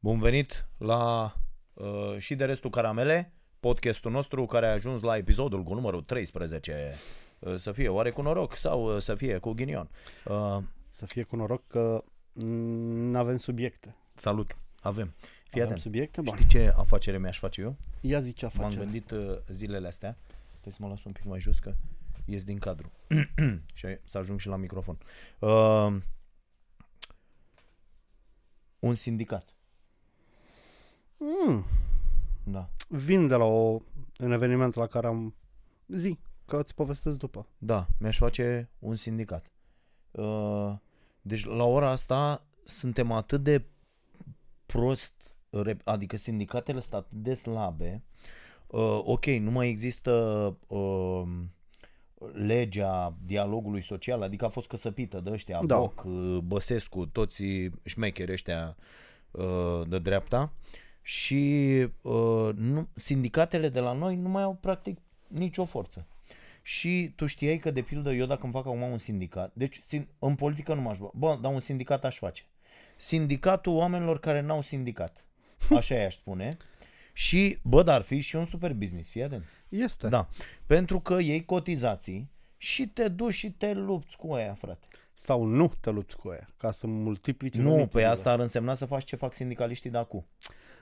Bun venit la uh, și de restul caramele, podcastul nostru care a ajuns la episodul cu numărul 13. Uh, să fie oare cu noroc sau uh, să fie cu ghinion. Uh, Să fie cu noroc că nu avem subiecte. salut, avem. Fii avem atent. subiecte? Bun. Știi ce afacere mi-aș face eu? Ia zi ce M-am afacere. gândit uh, zilele astea. Trebuie să mă las un pic mai jos că ies din cadru. și să ajung și la microfon. Uh, un sindicat. Mm, Da. vin de la o, un eveniment la care am zi, că îți povestesc după. Da, mi-aș face un sindicat. Uh, Deci la ora asta suntem atât de prost, rep- adică sindicatele sunt atât de slabe. Uh, Ok, nu mai există uh, legea dialogului social, adică a fost căsăpită de ăștia, Da. Boc, uh, Băsescu, toți șmecheri ăștia uh, de dreapta și uh, nu, sindicatele de la noi nu mai au practic nicio forță. Și tu știai că, de pildă, eu dacă îmi fac acum un sindicat, deci sin- în politică nu m-aș bă, bă, dar un sindicat aș face. Sindicatul oamenilor care n-au sindicat. Așa i-aș spune. Și, bă, dar ar fi și un super business, fii atent. Este. Da. Pentru că iei cotizații și te duci și te lupți cu aia, frate. Sau nu te lupți cu ea, ca să multiplici Nu, veniturile. pe asta ar însemna să faci ce fac sindicaliștii de acum.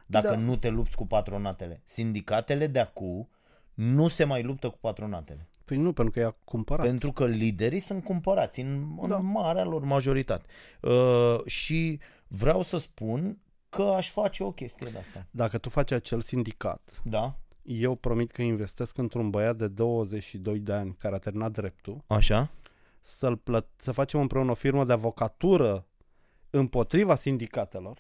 Dacă Da. nu te lupți cu patronatele. Sindicatele de acum nu se mai luptă cu patronatele. Păi nu, pentru că i-a cumpărat. Pentru că liderii sunt cumpărați în, în Da. marea lor majoritate. Uh, și vreau să spun că aș face o chestie de asta. Dacă tu faci acel sindicat, Da? eu promit că investesc într-un băiat de 22 de ani care a terminat dreptul, Așa? să-l plăt- să facem împreună o firmă de avocatură împotriva sindicatelor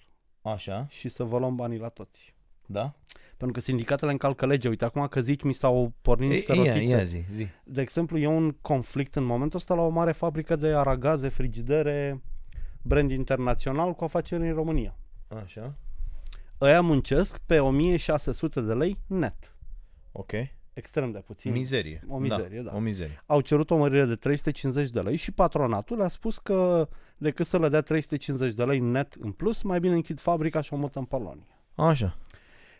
Așa? și să vă luăm banii la toți. Da? Pentru că sindicatele încalcă legea. Uite, acum că zici, mi s-au pornit niște ia, rotițe. ia zi, zi. De exemplu, e un conflict în momentul ăsta la o mare fabrică de aragaze, frigidere, brand internațional cu afaceri în România. Așa? Ăia muncesc pe 1600 de lei net. Ok. Extrem de puțin. Mizerie. O mizerie, da. O mizerie. Au cerut o mărire de 350 de lei și patronatul le-a spus că decât să le dea 350 de lei net în plus, mai bine închid fabrica și o mută în Polonia. Așa.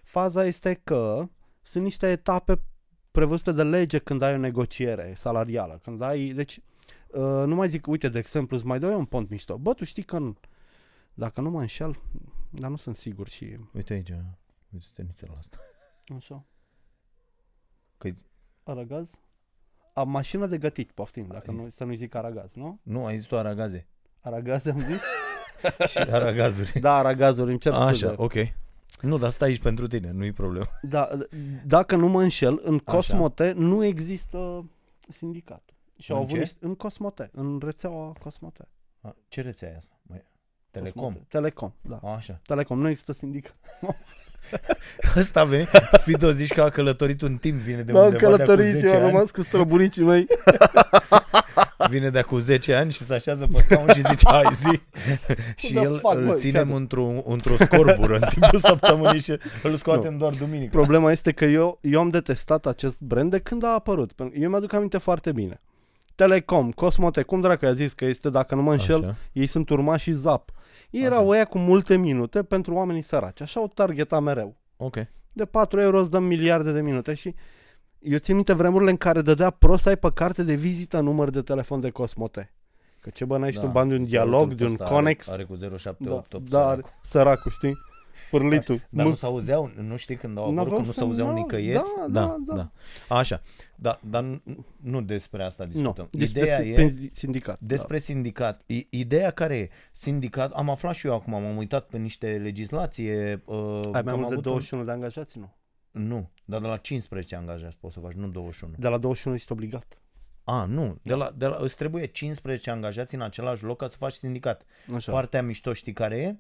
Faza este că sunt niște etape prevăzute de lege când ai o negociere salarială. Când ai, deci, uh, nu mai zic, uite, de exemplu, îți mai dau eu un pont mișto. Bă, tu știi că, în- dacă nu mă înșel, dar nu sunt sigur și Uite aici. Uite stenițele asta. așa. Că Aragaz? A, mașină de gătit, poftim, dacă nu, să nu-i zic aragaz, nu? nu, ai zis tu aragaze. Aragaz am zis? și aragazuri. da, aragazul, îmi cer scuze. Așa, ok. Nu, dar stai aici pentru tine, nu-i problemă. Da, dacă nu mă înșel, în Cosmote nu există sindicat. Și au În avut ce? niște, în Cosmote, în rețeaua Cosmote. A, ce rețea e asta? Mai... Telecom. Cosmote. Telecom, da. A, așa. Telecom, nu există sindicat. Ăsta a venit. Fido zici că a călătorit un timp, vine de M-am undeva de acum călătorit, 10 eu am ani. rămas cu străbunicii mei. Vine de acum 10 ani și se așează pe scaun și zice, hai zi. și the el fuck, îl bă, ținem fiată. într-o, într-o scorbură în timpul săptămânii și îl scoatem doar duminică. Problema este că eu, eu am detestat acest brand de când a apărut. Pentru- Eu mi-aduc aminte foarte bine. Telecom, Cosmote, cum dracu a zis că este, dacă nu mă înșel, Așa. ei sunt urmași Zap. Ei Așa. erau ăia cu multe minute pentru oamenii săraci. Așa au targetat mereu. Ok. De 4 euro îți dăm miliarde de minute și eu țin minte vremurile în care dădea prost să ai pe carte de vizită număr de telefon de Cosmote. Că ce bă, n-ai și tu bani de un dialog, de un Ăsta Conex. Are, are cu 0788. da, da, săracul. are- săracul, știi? Pârlitul. Dar Mă- nu s-auzeau, nu știi când au apărut, N-aveau că nu s-auzeau semnal. nicăieri? Da, da, da. Așa, da, dar nu- nu despre asta nu, discutăm. despre Ideea si- e pe sindicat. despre sindicat. I- Ideea care e, sindicat, am aflat și eu acum, m-am uitat pe niște legislație. Uh, da. Ai că mai am mult de avut 21 de angajați? Nu. Un... Nu, dar de la 15 angajați poți să faci, nu 21. De la 21 ești obligat. A, nu, de la, de la, îți trebuie 15 angajați în același loc ca să faci sindicat. Așa. Partea mișto știi care e?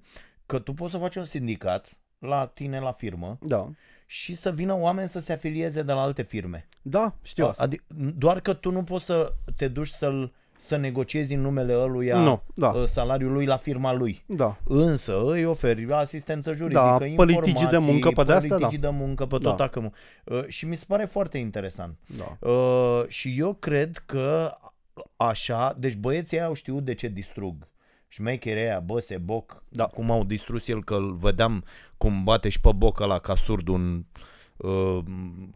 Că tu poți să faci un sindicat la tine la firmă Da. și să vină oameni să se afilieze de la alte firme. Da, știu asta. Adică, doar că tu nu poți să te duci să-l să negociezi în numele ăluia Nu, da. uh, salariul lui la firma lui. Da. Însă îi oferi asistență juridică, Da, politicii de informații, muncă pe de-astea, politicii da. de muncă pe Da. tot acămul. Uh, și mi se pare foarte interesant. Da. Uh, și eu cred că așa, deci băieții ăia au știut de ce distrug șmecherii aia, băse, boc, Da. cum au distrus el, că îl vedeam cum bate și pe boc ăla ca surd un uh,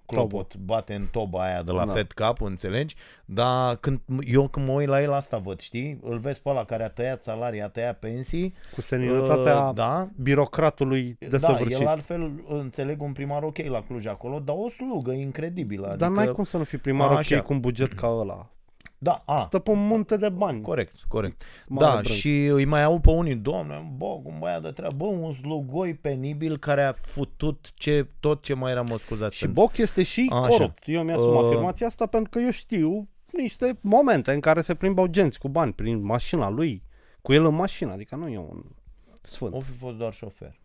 clopot, bate în toba aia de la Da. Fed Cup, înțelegi? Dar când, eu când mă uit la el asta văd, știi? Îl vezi pe ăla care a tăiat salarii, a tăiat pensii. Cu seninătatea uh, da, birocratului da, desăvârșit. el altfel înțeleg un primar ok la Cluj acolo, dar o slugă incredibilă. Adică, Dar n-ai cum să nu fii primar Așa. ok cu un buget ca ăla. Da, a, Stă pe un munte de bani. corect, corect. Mare da, brânz. și îi mai au pe unii, domne, bă, cum băiat de treabă, bă, un slugoi penibil care a futut ce, tot ce mai era, mă scuzați. Și pentru- Boc este și Așa. corupt. Eu mi-asum Uh, afirmația asta pentru că eu știu niște momente în care se plimbau genți cu bani prin mașina lui, cu el în mașină, adică nu e un sfânt. O fi fost doar șofer.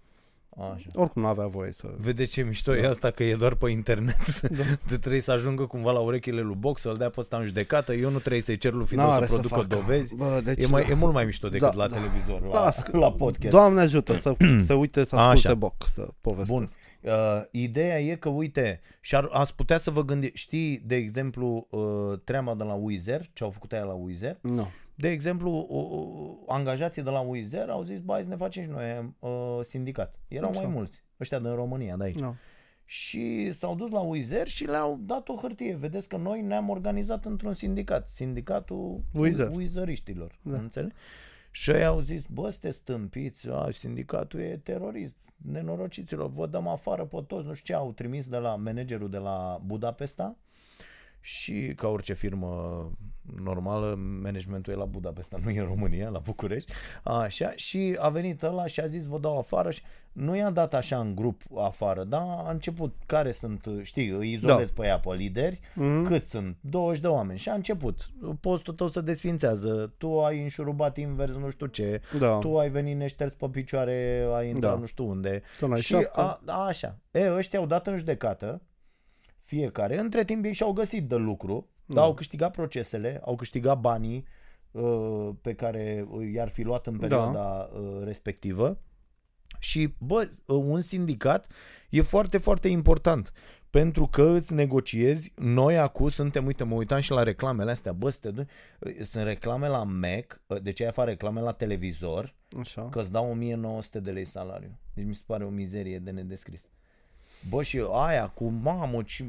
Așa. Oricum nu avea voie să... Vedeți ce mișto e asta că e doar pe internet Da. De trebuie să ajungă cumva la urechile lui Box Să-l dea pe ăsta în judecată Eu nu trebuie să-i cer lui Fido să N-are producă facă. dovezi Bă, deci e, mai, e mult mai mișto decât Da, la da. televizor La, Las, la podcast Doamne ajută să, să uite să asculte Așa. Boc, să povestesc. Bun. Uh, ideea e că, uite, și-ar, ați putea să vă gândiți, știi, de exemplu, uh, treaba de la Wizer, ce au făcut aia la Wizer? Nu. De exemplu, uh, angajații de la Wizer au zis, bai, să ne facem și noi uh, sindicat. Erau Așa. mai mulți, ăștia din România, de aici. Nu. Și s-au dus la Wizer și le-au dat o hârtie. Vedeți că noi ne-am organizat într-un sindicat, sindicatul Wizer. Wizeriștilor. Da. Înțeleg? Și ei au zis, bă, sunteți stâmpiți, a, sindicatul e terorist, nenorociților, vă dăm afară pe toți, nu știu ce, au trimis de la managerul de la Budapesta și ca orice firmă normală, managementul e la Budapesta, nu e în România, la București. Așa, și a venit ăla și a zis vă dau afară și nu i-a dat așa în grup afară, dar a început care sunt, știi, îi izolezi da. pe ea pe lideri, Mhm. cât sunt? 20 de oameni și a început. Postul tău se desfințează, tu ai înșurubat invers nu știu ce, Da. tu ai venit neșters pe picioare, ai intrat Da. nu știu unde. Tu n-ai și șapcă. a, a, așa. E, ăștia au dat în judecată fiecare. Între timp ei și-au găsit de lucru, dar au câștigat procesele, au câștigat banii uh, pe care i-ar fi luat în perioada uh, respectivă. Și, bă, uh, un sindicat e foarte, foarte important. Pentru că îți negociezi, noi acum suntem, uite, mă uitam și la reclamele astea, bă, să te duci, uh, sunt reclame la Mac, uh, deci aia fac reclame la televizor, Așa. că îți dau 1900 de lei salariu. Deci mi se pare o mizerie de nedescris. Bă, și aia cu mamă, ce,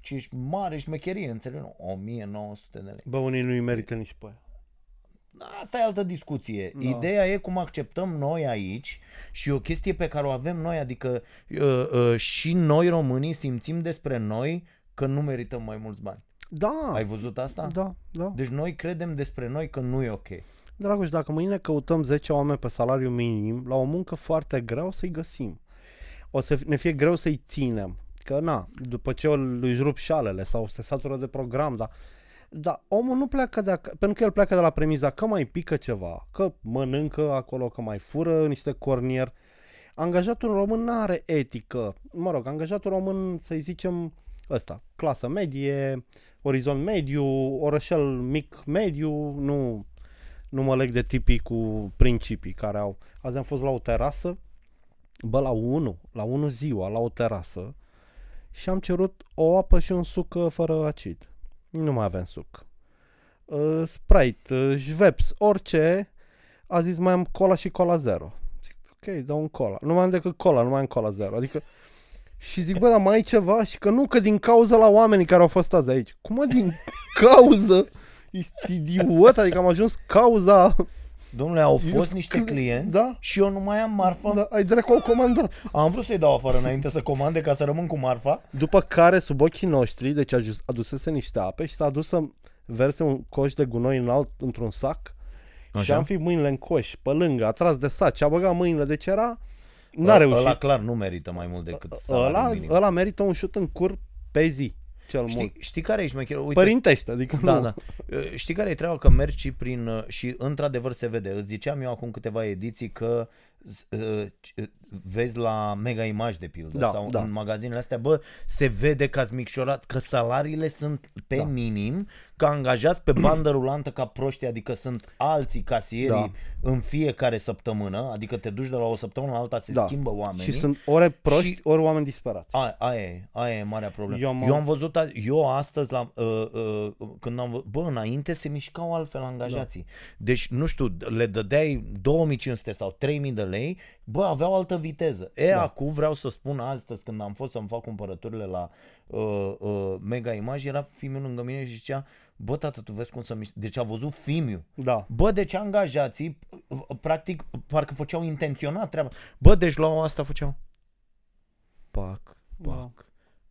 ce mare șmecherie, înțeleg? Nu, 1900 de lei. Bă, unii nu-i merită nici pe aia. Asta e altă discuție. Da. Ideea e cum acceptăm noi aici și e o chestie pe care o avem noi, adică uh, uh, și noi românii simțim despre noi că nu merităm mai mulți bani. Da. Ai văzut asta? Da, da. Deci noi credem despre noi că nu e ok. Dragoș, dacă mâine căutăm 10 oameni pe salariu minim, la o muncă foarte grea o să-i găsim. O să ne fie greu să-i ținem. Că na, după ce își rup șalele sau se satură de program, dar dar omul nu pleacă de ac- pentru că el pleacă de la premiza că mai pică ceva, că mănâncă acolo, că mai fură niște cornier. Angajatul român nu are etică. Mă rog, angajatul român, să-i zicem, ăsta, clasă medie, orizont mediu, orășel mic mediu, nu nu mă leg de tipii cu principii care au. Azi am fost la o terasă, bă, la 1, la 1 ziua, la o terasă și am cerut o apă și un suc uh, fără acid. Nu mai avem suc. Uh, Sprite, uh, Schweppes, orice, a zis mai am cola și cola zero. Zic, ok, dau un cola. Nu mai am decât cola, nu mai am cola zero. Adică și zic, bă, dar mai ai ceva? Și că nu, că din cauza la oamenii care au fost azi aici. Cum mă, din cauză? Ești idiot? Adică am ajuns cauza... Domnule, au Eu fost sc- niște clienți Da. și eu nu mai am marfă. Da, ai dracu au comandat. Am vrut să-i dau afară înainte să comande ca să rămân cu marfa. După care, sub ochii noștri, deci adus- adusese niște ape și s-a dus să verse un coș de gunoi înalt într-un sac Așa? și am fi mâinile în coș, pe lângă, a tras de sac și a băgat măinile, deci era... N-a reușit. Ăla clar nu merită mai mult decât ăla, salariul minim. ăla merită un șut în cur pe zi, cel mult. Știi, știi care e șmecherul? Uite, Părintește, adică da, nu. da. Știi care e treaba? Că mergi și prin... uh, Și într-adevăr se vede. Îți ziceam eu acum câteva ediții că z- uh, c- vezi la Mega Image de pildă Da, sau da. în magazinele astea, bă, se vede că ați micșorat, că salariile sunt pe Da. minim, că angajați pe bandă rulantă ca proști, adică sunt alții casierii Da. în fiecare săptămână, adică te duci de la o săptămână la alta, se Da. schimbă oamenii. Și sunt ori proști, Și- ori oameni disperați. A, aia e, aia e marea problemă. Eu Eu, am- eu am văzut, a- eu astăzi, la, uh, uh, când am vă- bă, înainte se mișcau altfel angajații. Da. Deci, nu știu, le dădeai 2500 sau 3000 de lei, bă, aveau altă viteză. E, da. acum vreau să spun astăzi, când am fost să-mi fac cumpărăturile la uh, uh, Mega Image, era fimiul lângă mine și zicea, bă, tată, tu vezi cum să mișcă. Deci a văzut fimiu. Da. Bă, deci angajații, uh, practic, parcă făceau intenționat treaba. Bă, deci luau asta, făceau pac, Da.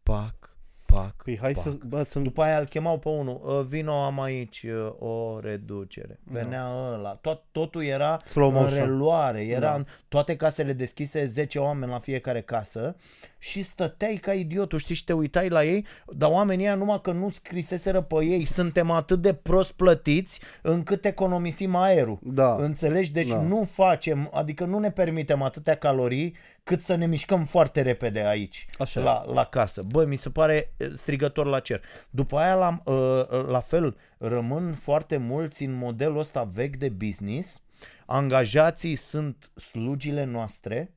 pac, pac, pac, Păi hai pac. să... Bă, sunt... După aia îl chemau pe unul, "Uh, vino am aici uh, o reducere. Venea ăla, tot, totul era Slow în motion. reluare, era Da. în toate casele deschise, 10 oameni la fiecare casă și stăteai ca idiotul, știi, și te uitai la ei, dar oamenii ăia numai că nu scriseseră pe ei, suntem atât de prost plătiți încât economisim aerul. Da. Înțelegi? Deci Da. nu facem, adică nu ne permitem atâtea calorii cât să ne mișcăm foarte repede aici, Așa. la, la casă. Bă, mi se pare eh, strigător la cer. După aia, la, uh, la fel, rămân foarte mulți în modelul ăsta vechi de business. Angajații sunt slugile noastre,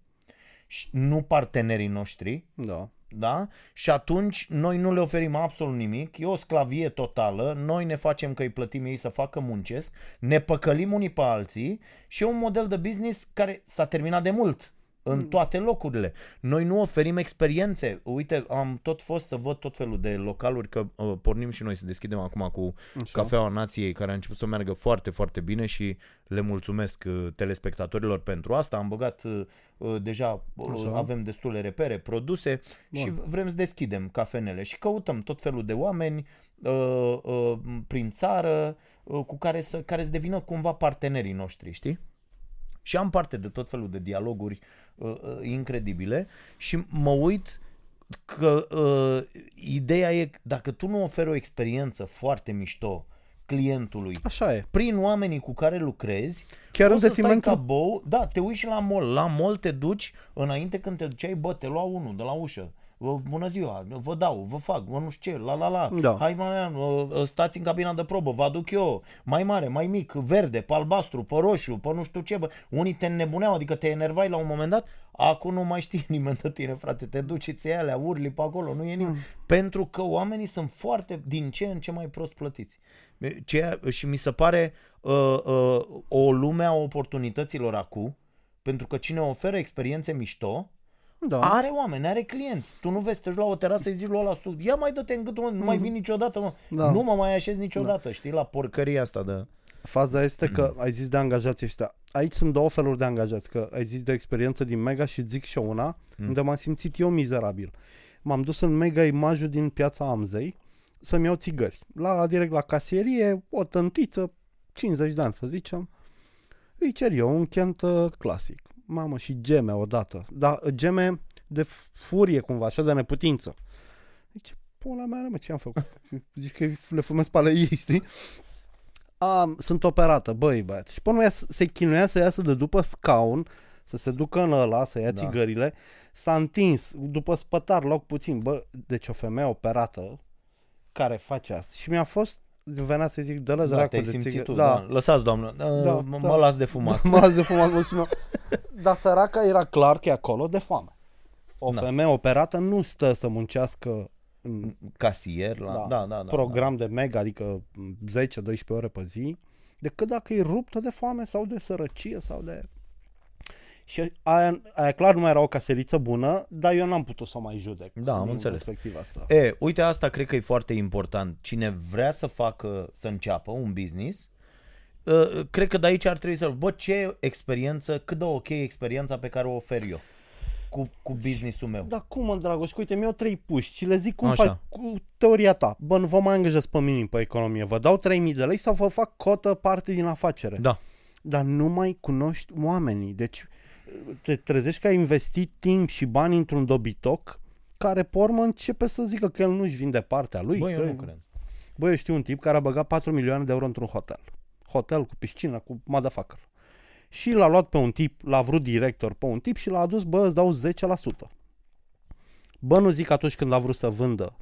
și nu partenerii noștri, Da. da? Și atunci noi nu le oferim absolut nimic, e o sclavie totală, noi ne facem că îi plătim ei să facă muncesc, ne păcălim unii pe alții și e un model de business care s-a terminat de mult în toate locurile. Noi nu oferim experiențe. Uite, am tot fost să văd tot felul de localuri, că uh, pornim și noi să deschidem acum cu Așa. Cafeaua Nației, care a început să meargă foarte, foarte bine și le mulțumesc uh, telespectatorilor pentru asta. Am băgat uh, uh, deja, uh, Așa. avem destule repere, produse Bun. și vrem să deschidem cafenele și căutăm tot felul de oameni uh, uh, prin țară uh, cu care să, care să devină cumva partenerii noștri, știi? Și am parte de tot felul de dialoguri uh, uh, incredibile și mă uit că uh, ideea e dacă tu nu oferi o experiență foarte mișto clientului Așa e. prin oamenii cu care lucrezi, Chiar o în să stai detrimentul- ca bou, da, te uiți și la mall. La mall te duci, înainte când te duceai, bă, te lua unul de la ușă. Bă, Bună ziua, vă dau, vă fac, bă, nu știu ce, la la la. Da. Hai, mă, stați în cabina de probă, vă aduc eu. Mai mare, mai mic, verde, pe albastru, pe roșu, pe nu știu ce, bă. Unii te înnebuneau, adică te enervai la un moment dat. Acum nu mai știe nimeni de tine, frate. Te duci, îți iei alea, urli pe acolo, nu e nimeni. Hmm. Pentru că oamenii sunt foarte, din ce în ce mai prost plătiți. Ceea, și mi se pare uh, uh, o lume a oportunităților acum, pentru că cine oferă experiențe mișto, Da. are oameni, are clienți. Tu nu vezi, te duci la o terasă, să-i zici lui ăla sus, ia mai dă-te în gâtul, mă, nu mai vin niciodată, mă. Da. Nu mă mai așez niciodată, știi, la porcăria asta de... Faza este că Mm. ai zis de angajații ăștia. Aici sunt două feluri de angajați, că ai zis de experiență din Mega și zic și eu una, Mm. unde m-am simțit eu mizerabil. M-am dus în Mega Imajul din piața Amzei să-mi iau țigări. La, direct la casierie, o tântiță, 50 de ani să zicem. Îi cer eu un Kent uh, clasic. Mamă, și geme odată. Dar geme de furie cumva, așa de neputință. Zice, pula mea, mă, ce am făcut? Zici că le fumez pe ale ei, știi? Am, sunt operată, băi băiat. Și până ea se chinuia să iasă de după scaun, să se ducă în ăla, să ia Da. da. țigările, s-a întins după spătar loc puțin, bă, deci o femeie operată care face asta. Și mi-a fost, venea să zic, dă-le Da, dracu te-ai de simțit țigări. tu, da. Lăsați, doamnă, da, Da, mă, da. mă las de fumat. mă las de fumat mult și mă... Dar săraca era clar că e acolo de foame. O Da. femeie operată nu stă să muncească în Casier, la... da, da, da, da program de mega, adică 10-12 ore pe zi, decât dacă e ruptă de foame sau de sărăcie sau de... Și aia, aia clar nu mai era o caseriță bună, dar eu n-am putut să o mai judec. Da, am din înțeles. perspectiva asta. E, uite, asta cred că e foarte important. Cine vrea să facă, să înceapă un business, uh, cred că de aici ar trebui să bă, ce experiență, cât de ok e experiența pe care o ofer eu cu, cu businessul meu. Dar cum, mă, Dragoș, uite, mi-au trei puști și le zic cum Așa. faci cu teoria ta. Bă, nu vă mai angajați pe minim pe economie. Vă dau 3000 de lei sau vă fac cotă parte din afacere. Da. Dar nu mai cunoști oamenii. Deci te trezești că ai investit timp și bani într-un dobitoc care pe urmă începe să zică că el nu-și vinde partea lui. Bă, că... eu nu cred. Bă, eu știu un tip care a băgat 4 milioane de euro într-un hotel. Hotel cu piscină, cu motherfucker. Și l-a luat pe un tip, l-a vrut director pe un tip și l-a adus, bă, îți dau 10%. Bă, nu zic atunci când a vrut să vândă,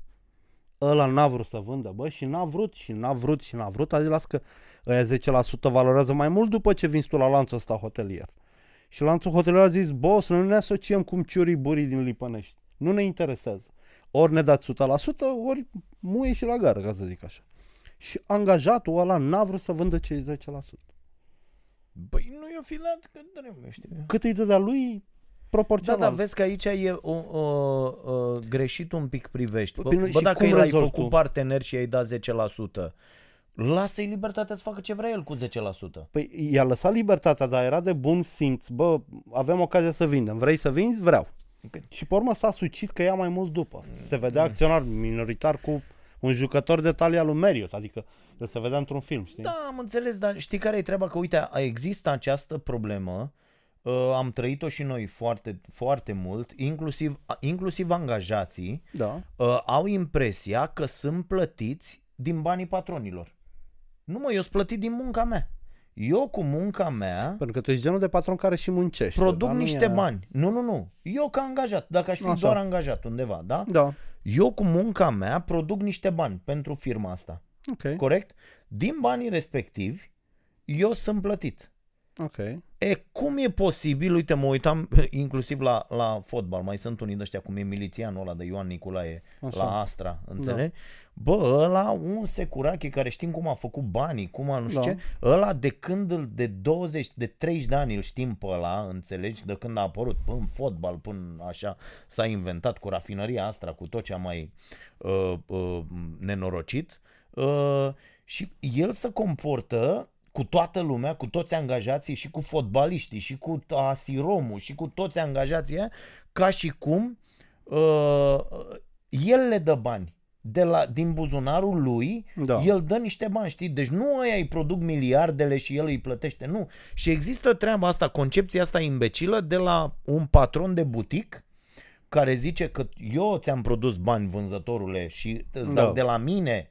ăla n-a vrut să vândă, bă, și n-a vrut, și n-a vrut, și n-a vrut, a zis, las că ăia 10% valorează mai mult după ce vinzi tu la lanțul ăsta hotelier. Și lanțul hotelier a zis, boss, nu ne asociem cu ciurii burii din Lipănești. Nu ne interesează. Ori ne dați 100%, ori muie și la gară, ca să zic așa. Și angajatul ăla n-a vrut să vândă cei 10%. Băi, nu i-o fi dat că trebuie, știi? Cât îi dădea lui, Da, proporțional. dar vezi că aici e o, o, o, greșit un pic privești. Bă, Păi nu, bă și dacă cum el ai rezolvi făcut tu? partener și i-ai dat 10%, lasă-i libertatea să facă ce vrea el cu 10%. Păi i-a lăsat libertatea, dar era de bun simț. Bă, avem ocazia să vindem. Vrei să vinzi? Vreau. Ok. Și pe urmă s-a sucit că ia mai mult după. Se vedea acționar minoritar cu un jucător de talia lui Marriott, adică el se vedea într-un film, știi? Da, am înțeles, dar știi care e treaba? Că uite, există această problemă, uh, am trăit-o și noi foarte, foarte mult, inclusiv, inclusiv angajații Da. uh, au impresia că sunt plătiți din banii patronilor. Nu mă, eu sunt plătit din munca mea. Eu cu munca mea Pentru că tu ești genul de patron care și muncește. produc dar nu niște e- bani. Nu, nu, nu. Eu ca angajat, dacă aș fi Așa. doar angajat undeva, da? Da. Eu cu munca mea produc niște bani pentru firma asta. Ok. Corect? Din banii respectivi, eu sunt plătit. Ok. E, cum e posibil, uite, mă uitam inclusiv la, la fotbal, mai sunt unii de ăștia, cum e milițianul ăla de Ioan Nicolae Așa. la Astra, înțelegi? Bă, ăla un securache care știm cum a făcut banii, cum a nu știu Da. ce, ăla de când îl, de 20, de 30 de ani îl știm pe ăla, înțelegi, de când a apărut până în fotbal, până așa s-a inventat cu rafinăria Astra, cu tot ce a mai uh, uh, nenorocit uh, și el se comportă cu toată lumea, cu toți angajații și cu fotbaliștii și cu asiromul și cu toți angajații aia, ca și cum uh, el le dă bani de la, din buzunarul lui, Da. el dă niște bani, știi? Deci nu ăia îi produc miliardele și el îi plătește, nu. Și există treaba asta, concepția asta imbecilă de la un patron de butic care zice că eu ți-am produs bani vânzătorule și îți dau Da. de la mine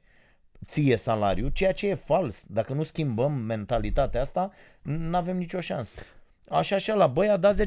ție salariu, ceea ce e fals. Dacă nu schimbăm mentalitatea asta, nu avem nicio șansă. Așa și la băi a dat 10%,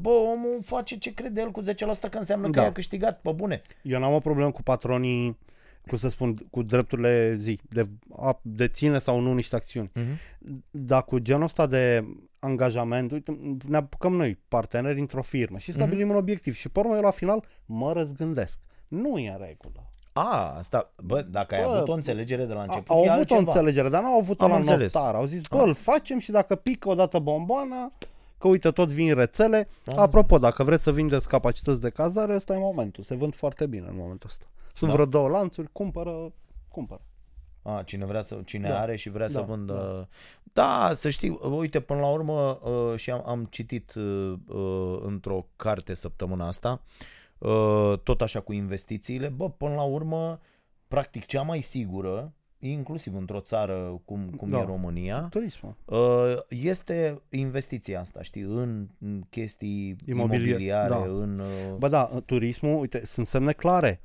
bă, omul face ce crede el cu 10%, că înseamnă că Da. a câștigat, pe bune. Eu n-am o problemă cu patronii, cum să spun, cu drepturile zi, de a deține sau nu niște acțiuni. Uh-huh. Dar cu genul ăsta de angajament, uite, ne apucăm noi, parteneri într-o firmă și stabilim un obiectiv și pe urmă eu la final mă răzgândesc. Nu e în regulă. A, asta, bă, dacă ai Bă, avut o înțelegere de la A, început, au e avut altceva. o înțelegere, dar n-au avut-o Am la înțeles. notar. Au zis, bă, îl facem și dacă pică odată bomboana, că uite, tot vin rețele. Apropo, dacă vreți să vindeți capacități de cazare, ăsta e momentul. Se vând foarte bine în momentul ăsta. Sunt Da. vreo două lanțuri, cumpără, cumpără. A, cine vrea să, cine Da. are și vrea să Da, vândă. Da. să știi, uite, până la urmă uh, și am, am citit uh, uh, într-o carte săptămâna asta, uh, tot așa cu investițiile, bă, până la urmă, practic cea mai sigură, inclusiv într-o țară cum, cum Da. e România, Turismul. uh, este investiția asta, știi, în în chestii Imobiliar, imobiliare, da. în... Uh, Bă, da, turismul, uite, sunt semne clare.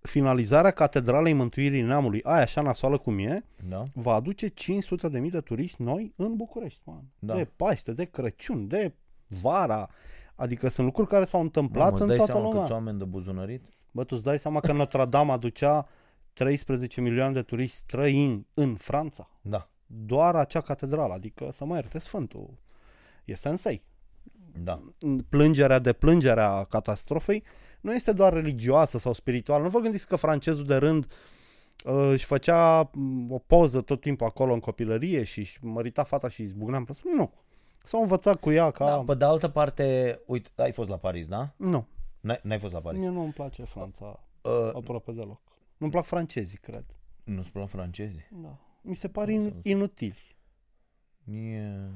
Finalizarea Catedralei Mântuirii Neamului, aia așa nasoală cum e, da? va aduce 500 de mii de turiști noi în București, man. Da. De Paște, de Crăciun, de vara. Adică sunt lucruri care s-au întâmplat Mamă, îți în dai toată seama lumea. câți oameni de buzunărit? Bă, tu îți dai seama că Notre Dame aducea 13 milioane de turiști străini în Franța. Da, Doar acea catedrală, adică să mă ierte Sfântul. E sensei. da. Plângerea de plângerea catastrofei nu este doar religioasă sau spirituală. Nu vă gândiți că francezul de rând uh, își făcea mm, o poză tot timpul acolo în copilărie și își mărita fata și îi zbucnea în plas. Nu. S-au învățat cu ea ca... Da, pe de altă parte, uite, ai fost la Paris, da? Nu. N-ai, n-ai fost la Paris? Mie nu îmi place Franța Uh, aproape deloc. Nu-mi plac francezii, cred. nu-ți plac francezii? Da. Mi se par in, inutili. Mie...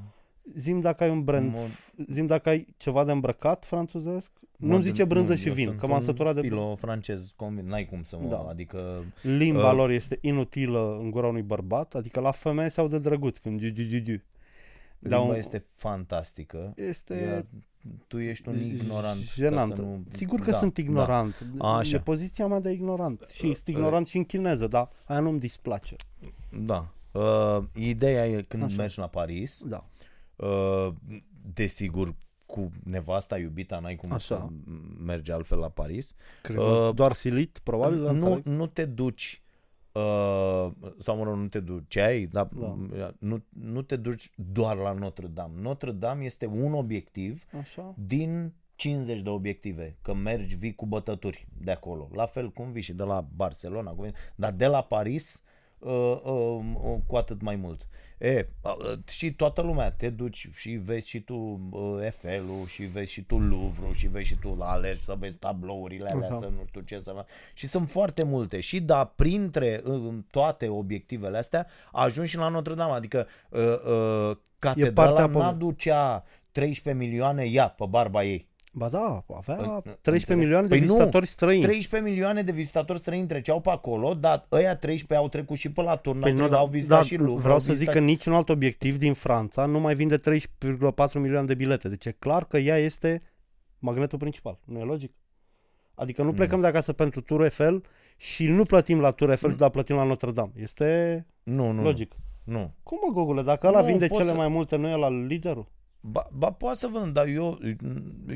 Zim dacă ai un brand, Mod- zim dacă ai ceva de îmbrăcat franțuzesc, nu-mi mod- zice brânză nu, și eu vin, sunt că m-am un săturat de filo francez, convin, n-ai cum să mă, Da. adică... limba Uh. lor este inutilă în gura unui bărbat, adică la femeie sau de drăguț când du, du, du, du. Dar Limba un- este fantastică. Este Ea- tu ești un ignorant. ca jenant. Să nu... Sigur că da, sunt ignorant. Așa. E poziția mea de ignorant. Și Uh, sunt ignorant și în chineză, dar aia nu-mi displace. Da. da. Uh, ideea e când Așa. mergi la Paris, Da. Uh, desigur, cu nevasta iubita n-ai cum Așa. să mergi altfel la Paris. Cred Uh, că doar silit, probabil, nu, înțeleg. nu te duci uh, sau mă rog, nu te duci, ce ai, dar Da. nu, nu te duci doar la Notre-Dame. Notre-Dame este un obiectiv Așa. din 50 de obiective, că mergi, vii cu bătături de acolo. La fel cum vii și de la Barcelona, cum, dar de la Paris uh, uh, uh, cu atât mai mult. E, uh, și toată lumea, te duci și vezi și tu uh, Eiffel-ul și vezi și tu Louvre și vezi și tu la alergi să vezi tablourile alea, Aha. să nu știu ce să... Și sunt foarte multe. Și da, printre uh, toate obiectivele astea, ajungi și la Notre-Dame, adică uh, uh, catedrala partea poze- n-aducea 13 milioane ea pe barba ei. Ba da, avea Păi, 13 înțeleg. milioane de Păi nu, vizitatori străini. 13 milioane de vizitatori străini treceau pe acolo, dar ăia 13 au trecut și pe la turn, Păi au, nu, trecut, da, au vizitat da, și Louvre. vreau au să zic vizitat... că niciun alt obiectiv din Franța nu mai vinde 3,4 milioane de bilete. Deci e clar că ea este magnetul principal. Nu e logic? Adică nu plecăm de acasă pentru Tour Eiffel și nu plătim la Tour Eiffel, dar plătim la Notre Dame. Este Nu, nu, logic. nu. Cum mă, Gogule? Dacă ăla Nu, vinde poți cele să- mai multe, nu e la liderul? Ba, ba poate să vând, dar eu,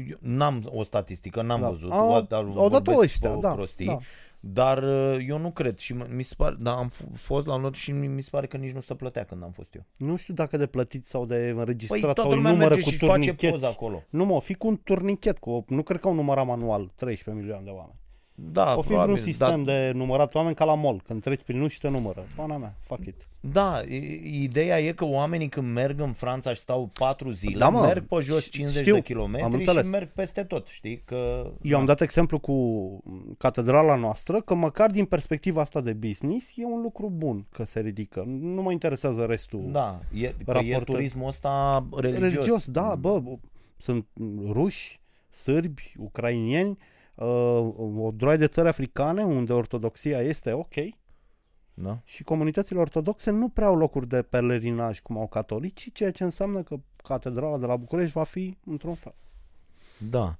eu n-am o statistică, n-am Da. văzut. Au- Au, dar au dat-o vorbesc ăștia, pe da, prostii, da. Dar uh, eu nu cred și m- mi se pare, dar am f- fost la not și mi mi se pare că nici nu se plătea când am fost eu. Nu știu dacă de plătit sau de Păi înregistrat toată sau îi lumea numără merge cu și face turnicheți. poză acolo. Nu mă, o fi cu un turnichet, cu o, nu cred că au numărat manual 13 milioane de oameni. Da, o fi probabil, vreun sistem dar- de numărat oameni ca la mall, când treci prin nu și te numără. Pana mea, fuck it. Da, i- ideea e că oamenii când merg în Franța și stau 4 zile, Da, mă, merg pe jos ș- 50 știu, de am kilometri înțeles. și merg peste tot, știi? Că Eu am dat exemplu cu catedrala noastră, că măcar din perspectiva asta de business e un lucru bun că se ridică. Nu mă interesează restul. Da, e, că e Raportări. turismul ăsta religios. religios, da, bă, sunt ruși, sârbi, ucrainieni, uh, o droaie de țări africane unde ortodoxia este ok Da? și comunitățile ortodoxe nu prea au locuri de pelerinaj cum au catolicii, ceea ce înseamnă că catedrala de la București va fi într-un fel. da.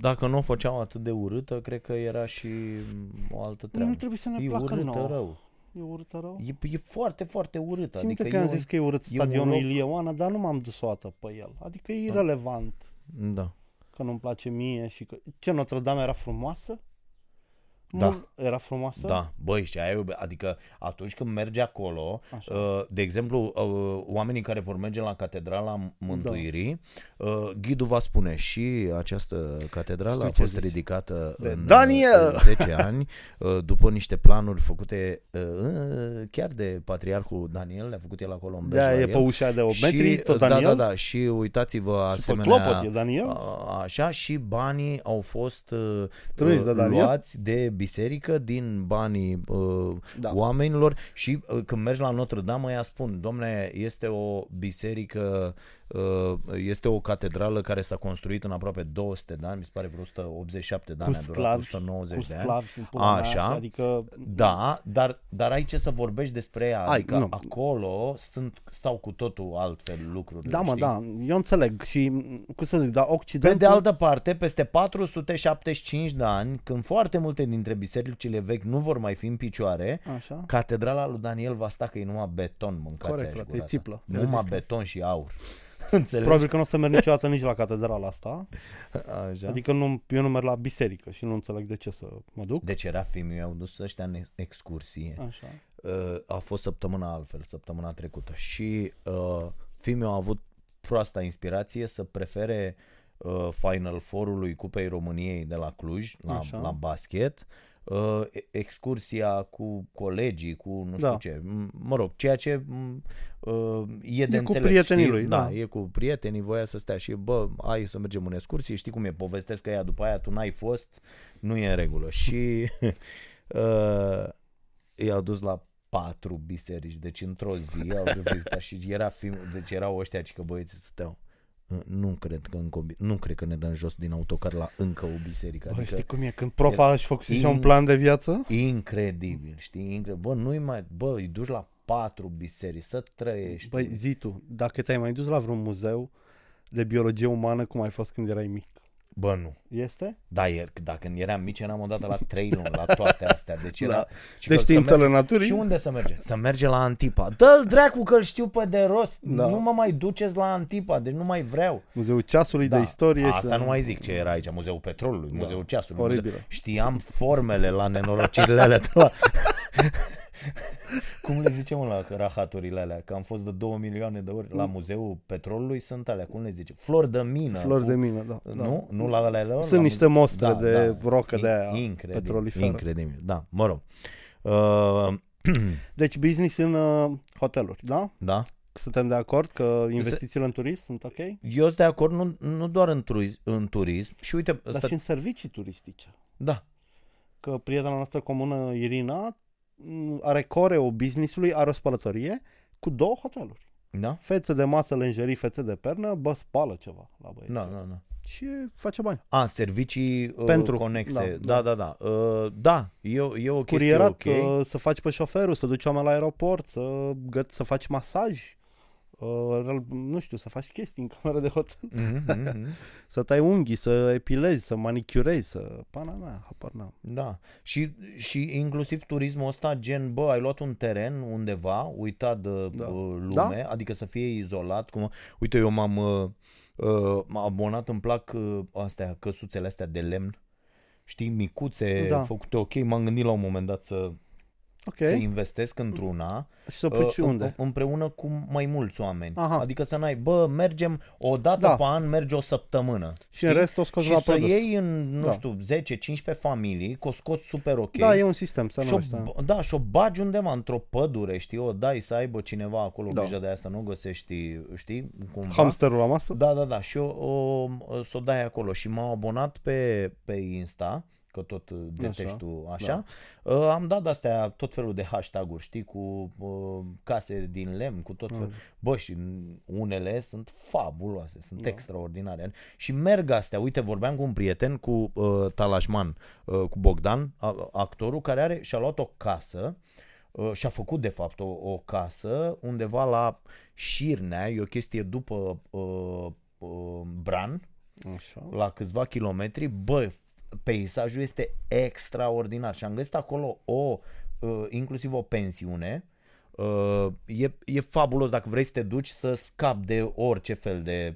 Dacă nu o făceau atât de urâtă, cred că era și o altă treabă. Nu trebuie să ne e placă urâtă nouă. rău. E urâtă rău. E, e foarte, foarte urâtă. Țin adică minte că am e zis că e urât e un stadionul loc- Ilie Oana, dar nu m-am dus o dată pe el. Adică e irrelevant un... Da. Că nu-mi place mie și că... Ce, Notre-Dame era frumoasă? Da. Mult era frumoasă? Da, băi, și aia, e- adică atunci când mergi acolo, Așa. uh, de exemplu, uh, oamenii care vor merge la Catedrala Mântuirii, uh, ghidul va spune și această catedrală Știu a ce fost zici. ridicată De în Daniel! uh, 10 ani, uh, după niște planuri făcute uh, uh, chiar de Patriarhul Daniel, le-a făcut el acolo în De aia Bej la e pe el. ușa de 8 Și, metri, tot da, Daniel. da, da, și uitați-vă Și pe asemenea... clopot e Daniel. A- Așa și banii au fost uh, Strânși de uh, Daniel. luați de biserică din banii uh, Da. da. oamenilor și uh, când mergi la Notre-Dame ăia spun, domne, este o biserică, uh, este o catedrală care s-a construit în aproape 200 de ani, mi se pare vreo 187 de cu ani, a durat sclavi, 190 cu de ani. sclavi în pula mea, Așa. adică Da, dar, dar ai ce să vorbești despre ea, Ai, adică nu. acolo sunt, stau cu totul altfel lucrurile. da, mă, știi? da, eu înțeleg și, m, cum să zic, dar Pe Occidentul... de altă parte, peste 475 de ani, când foarte multe dintre bisericile vechi nu vor mai fi în picioare, Așa. catedrala lui Daniel va sta că e numai beton, mâncați Corect, aia și frate, e gurata. țiplă. Ți-am Numai zis că- beton și aur. Înțelegi? Probabil că nu o să merg niciodată nici la catedrala asta. Așa. Adică nu, eu nu merg la biserică și nu înțeleg de ce să mă duc. Deci era filmul, i-au dus ăștia în excursie. Așa. Uh, a fost săptămâna altfel, săptămâna trecută. Și uh, filmul a avut proasta inspirație să prefere uh, Final Four-ului Cupei României de la Cluj, la, Așa. la basket, uh, e- excursia cu colegii, cu nu știu Da. ce. M- Mă rog, ceea ce m, uh, e de E cu înțeles. prietenii știi? lui, da, da. e cu prietenii, voia să stea și bă, hai să mergem în excursie, știi cum e, povestesc că ea după aia tu n-ai fost, nu e în regulă. Și uh, i-au dus la patru biserici, deci într-o zi au vizitat și era film, deci erau ăștia ci că băieții stăteau. Nu cred că încă o bi- nu cred că ne dăm jos din autocar la încă o biserică. Bă, Adică știi cum e? Când profa își făcuse și in- un plan de viață? incredibil, știi? Incredibil. Bă, nu-i mai, bă, îi duci la patru biserici să trăiești. Băi, zi tu, dacă te-ai mai dus la vreun muzeu de biologie umană cum ai fost când erai mic. Bă, nu. Este? Da, ieri, dacă când eram mici, eram odată la trei luni, la toate astea. Deci era... Da. și De că să științele merge- naturii? Și unde să merge? Să merge la Antipa. Dă-l dracu că-l știu pe de rost. Da. Nu mă mai duceți la Antipa, deci nu mai vreau. Muzeul ceasului Da. de istorie. și Asta de... nu mai zic ce era aici, Muzeul Petrolului, Muzeul Ceasului. Oribilă. Muze... Știam formele la nenorocirile alea de la... Cum le zicem mă, la rahaturile alea? Că am fost de 2 milioane de ori la Muzeul Petrolului, sunt alea, cum le zice? Flori de mină. Flori Cu- de mină, da. da. Nu? Nu la alea lor? Sunt la niște muze- mostre de rocă de aia incredibil, petroliferă. Incredibil, da, mă rog. Uh, Deci business în uh, hoteluri, da? da? Suntem de acord că investițiile în turism sunt ok? Eu sunt de acord, nu, nu doar în turism, în turism. Și uite, Dar ăsta, și în servicii turistice. da, Că prietena noastră comună, Irina, m, are coreo business-ului, are o spălătorie cu două hoteluri. da? Fețe de masă, lenjerii, fețe de pernă, bă, spală ceva la băieți. Da, da, da. Și face bani. A, servicii uh, Pentru- conexe. da, Da, da, da. Uh, da, e, o- e o chestie Curierat, ok. uh, să faci pe șoferul, să duci oameni la aeroport, să, găt, să faci masaj. Uh, rel- nu știu, să faci chestii în camera de hotel. Mhm, mhm. Să tai unghii, să epilezi, să manicurezi, să... Pana mea, habar n-am. Da. Și, și inclusiv turismul ăsta, gen, bă, ai luat un teren undeva, uitat de Da. uh, lume, adică să fie izolat. Cum, uite, eu m-am uh, uh, m-am abonat, îmi plac uh, astea, căsuțele astea de lemn. Știi, micuțe, Da. făcute ok. M-am gândit la un moment dat să, Ok. să investesc într-una. Și să pui Uh, unde? în- Împreună cu mai mulți oameni. Aha. Adică să n-ai, bă, mergem o dată Da. pe an, merge o săptămână. Și în rest o scoți și la să produs. iei în, nu Da. știu, 10-15 familii, că o scoți super ok. Da, e un sistem, să și nu o, știu. da, și o bagi undeva într-o pădure, știi, o dai să aibă cineva acolo Da. grijă de aia să nu găsești, știi, cumva. Hamsterul la masă? Da, da, da, și o, o, să o dai acolo și m-am abonat pe, pe Insta, că tot uh, detești Așa, tu așa. Da. Uh, am dat astea tot felul de hashtag-uri, știi, cu uh, case din lemn, cu tot felul. Mm. Bă, și unele sunt fabuloase, sunt Da. extraordinare. Și merg astea. Uite, vorbeam cu un prieten, cu uh, Talașman, uh, cu Bogdan, a, actorul, care are și-a luat o casă uh, și-a făcut de fapt o, o casă undeva la Șirnea, e o chestie după uh, uh, Bran, Așa. la câțiva kilometri, bă, peisajul este extraordinar. Și am găsit acolo o, uh, inclusiv o pensiune, uh, e, e fabulos dacă vrei să te duci să scapi de orice fel de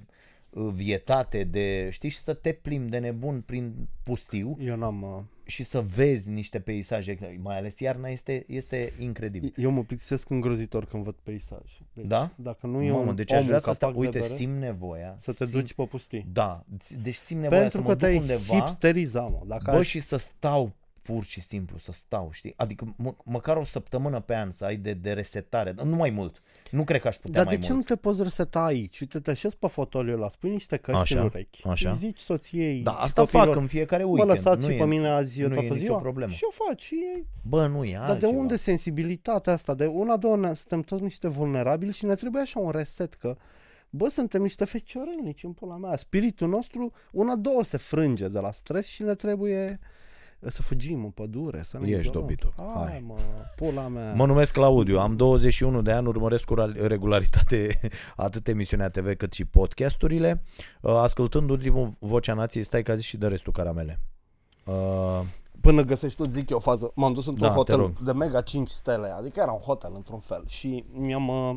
uh, vietate, de, știi, și să te plimbi de nebun prin pustiu. Eu n-am... Uh... și să vezi niște peisaje, mai ales iarna este, este incredibil. Eu mă plictisesc îngrozitor când văd peisaj. Deci, Da? Dacă nu e Mamă, un deci om aș vrea un să stau, capac de uite, bere, simt nevoia. să te simt, duci pe pustii. Da, deci simt nevoia Pentru să că mă duc te-ai undeva. hipsteriza, mă. Dacă Bă, ai... și să stau pur și simplu, să stau, știi? Adică mă, măcar o săptămână pe an să ai de, de resetare, nu mai mult. Nu cred că aș putea Dar mai de ce mult. nu te poți reseta aici? Uite, te așezi pe fotoliul ăla, spui niște căști Așa, în urechi. așa. Îi zici soției, Da, asta copilor, fac în fiecare Mă weekend. lăsați nu și e, pe mine azi nu e toată nicio ziua. problemă. Și o faci. Și ei. Bă, nu e Dar de altceva. unde sensibilitatea asta? De una, două, ne- suntem toți niște vulnerabili și ne trebuie așa un reset că Bă, suntem niște feciorelnici în pula mea. Spiritul nostru, una, două se frânge de la stres și ne trebuie să fugim în pădure, să ne Ești izolăm. dobitor. Hai, Hai. mă, pula mea. Mă numesc Claudiu, am 21 de ani, urmăresc cu ra- regularitate atât emisiunea TV cât și podcasturile. Uh, Ascultând ultimul Vocea Nației, stai ca zi și de restul caramele. Uh, Până găsești tu, zic eu, o fază. M-am dus într-un Da, te hotel rog. de mega 5 stele, adică era un hotel într-un fel. Și mi-am uh,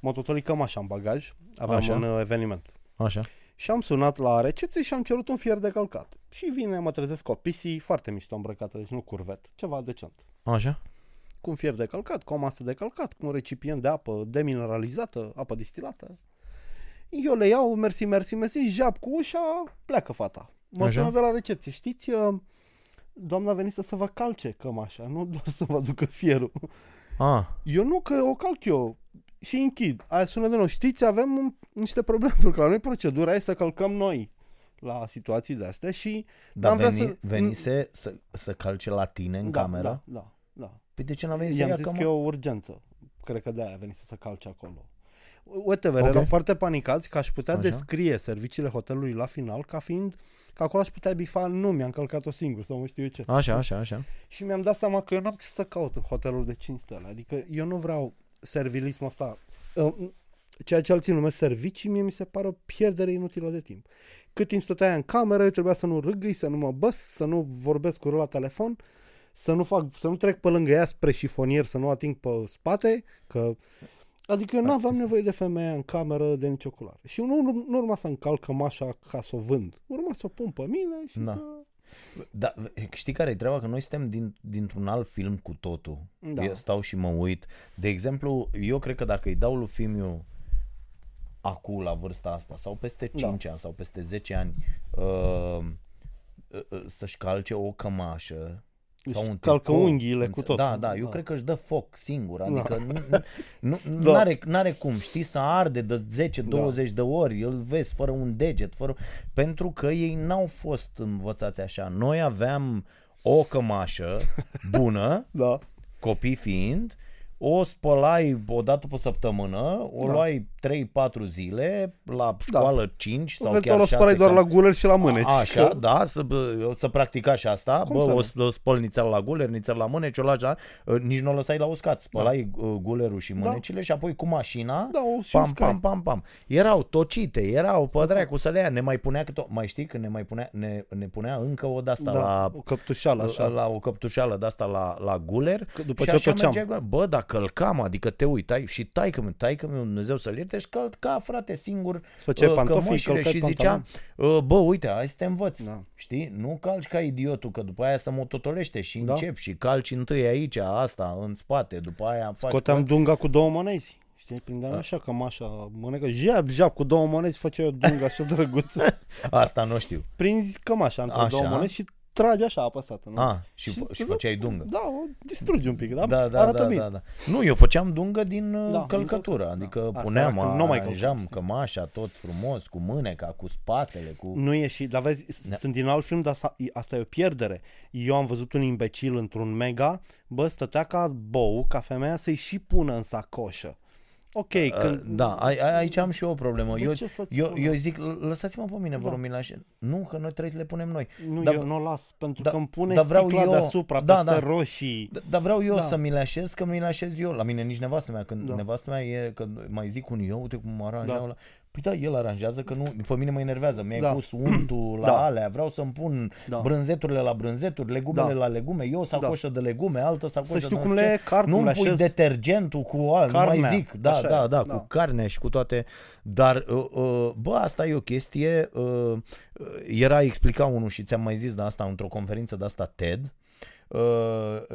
mototolit cămașa în bagaj, aveam Așa. un uh, eveniment. așa. Și am sunat la recepție și am cerut un fier de călcat. Și vine, mă trezesc cu o PC foarte mișto îmbrăcată, deci nu curvet, ceva decent. Așa. Cu un fier de călcat, cu o masă de călcat, cu un recipient de apă demineralizată, apă distilată. Eu le iau, mersi, mersi, mersi, jap cu ușa, pleacă fata. Mă Așa. sună de la recepție. Știți, uh, doamna a venit să se vă calce cămașa, nu doar să vă aducă fierul. Ah, Eu nu, că o calc eu și închid. Aia sună de nou. Știți, avem un- niște probleme, pentru că la noi procedura e să călcăm noi la situații de astea și dar N-am vrea veni, să- venise să, să calce la tine în da, cameră? Da, da, da. Păi de ce n-a venit să I-am ia zis că că e o urgență. Cred că de-aia a venit să se calce acolo. Whatever, Ok. erau foarte panicați că aș putea Așa. descrie serviciile hotelului la final ca fiind că acolo aș putea bifa, nu, mi-am călcat-o singur sau nu știu eu ce. Așa, așa, așa. Și mi-am dat seama că eu n-am ce să caut în hotelul de 5 stele. Adică eu nu vreau servilismul ăsta. Uh, ceea ce alții numesc servicii, mie mi se pare o pierdere inutilă de timp. Cât timp stăteai în cameră, eu trebuia să nu râgâi, să nu mă băs, să nu vorbesc cu la telefon, să nu, fac, să nu trec pe lângă ea spre șifonier, să nu ating pe spate, că... Adică eu nu aveam nevoie de femeia în cameră de nicio culoare. Și nu, nu, nu urma să încalc cămașa ca să o vând. Urma să o pun pe mine și Da. să... Da, știi care e treaba? Că noi suntem din, dintr-un alt film cu totul. Da. Eu stau și mă uit. De exemplu, eu cred că dacă îi dau lui Fimiu acum la vârsta asta sau peste 5 Da. ani sau peste 10 ani uh, uh, să-și calce o cămașă sau Își un calcă tricou, unghiile cu înțe- tot. Da, da, eu Da. cred că își dă foc singur, adică nu, nu, nu Da. n-are, n-are cum, știi, să arde de 10-20 de ori, îl vezi fără un deget, fără... pentru că ei n-au fost învățați așa. Noi aveam o cămașă bună, Da. copii fiind, o spălai o dată pe săptămână, o Da. luai 3-4 zile, la școală 5 sau Eventual chiar o 6. spălai doar la guler și la mâneci. Așa, că- da, să, bă, să practica și asta. Cum Bă, să o, nu? o spăl nițel la guler, nițel la mâneci, o lași la, uh, nici nu o lăsai la uscat. Spălai da. gulerul și mânecile și apoi cu mașina, Da, o și pam, uscai. pam, pam, pam. Erau tocite, erau pe dracu să le ia. Ne mai punea, câte o- mai știi când ne mai punea, ne, ne punea încă o de-asta da, la, o căptușeală așa. la o căptușeală de asta la, la guler Că după și ce o așa toceam. mergeai, bă, dar călcam, adică te uitai și taică mi taică mi Dumnezeu să-l ierte și călca, frate, singur Îți făceai uh, pantofi, cămășile călcai și zicea, uh, bă, uite, hai să te învăț, Da. știi? Nu calci ca idiotul, că după aia se mototolește și Da. începi și calci întâi aici, asta, în spate, după aia faci... Scoteam dunga cu două monezi. Știi, prindeam Da. așa cam așa, mânecă, jab, jab, cu două monezi făceai o dungă așa drăguță. Asta nu știu. Prinzi cămașa între Așa. două monezi și tragi așa apăsată. Nu? A, și, fă- și făceai dungă. Da, o distrugi un pic, da? Da, da, Arată da, bine. da, da. Nu, eu făceam dungă din Da, da, din călcătură, călcătură, adică da. Asta puneam, era când nu mai aranjam călcam. cămașa tot frumos, cu mâneca, cu spatele, cu... Nu e și, dar vezi, Da. sunt din alt film, dar sa- asta e o pierdere. Eu am văzut un imbecil într-un mega, bă, stătea ca bou, ca femeia să-i și pună în sacoșă. Ok, când... Uh, Da, a, a, aici am și eu o problemă. De Eu, ce să-ți eu, spună? eu zic, l- lăsați-mă pe mine, vă Da. rog, Milașe. Nu, că noi trebuie să le punem noi. Nu, Dar- eu nu o las, pentru da- că îmi pune dar vreau sticla eu- deasupra, da, peste da. roșii. D- Dar vreau eu Da. să mi le așez, că mi le așez eu. La mine nici nevastă mea, când Da. nevastă mea e, că mai zic un eu, uite cum aranjeau Da. la... Păi da, el aranjează, că nu, pe mine mă enervează. Mi-ai Da. pus untul la Da. alea, vreau să-mi pun Da. brânzeturile la brânzeturi, legumele Da. la legume, eu o sacoșă de legume, altă sacoșă Să știu de cum nu le știu ce. car, cum Nu-mi le pui așez. detergentul cu alt, nu mai Carnea, zic. Da, așa da, e, da, da. cu carne și cu toate. Dar, uh, uh, bă, asta e o chestie. Uh, uh, era explica unul și ți-am mai zis de asta într-o conferință de asta TED. Uh,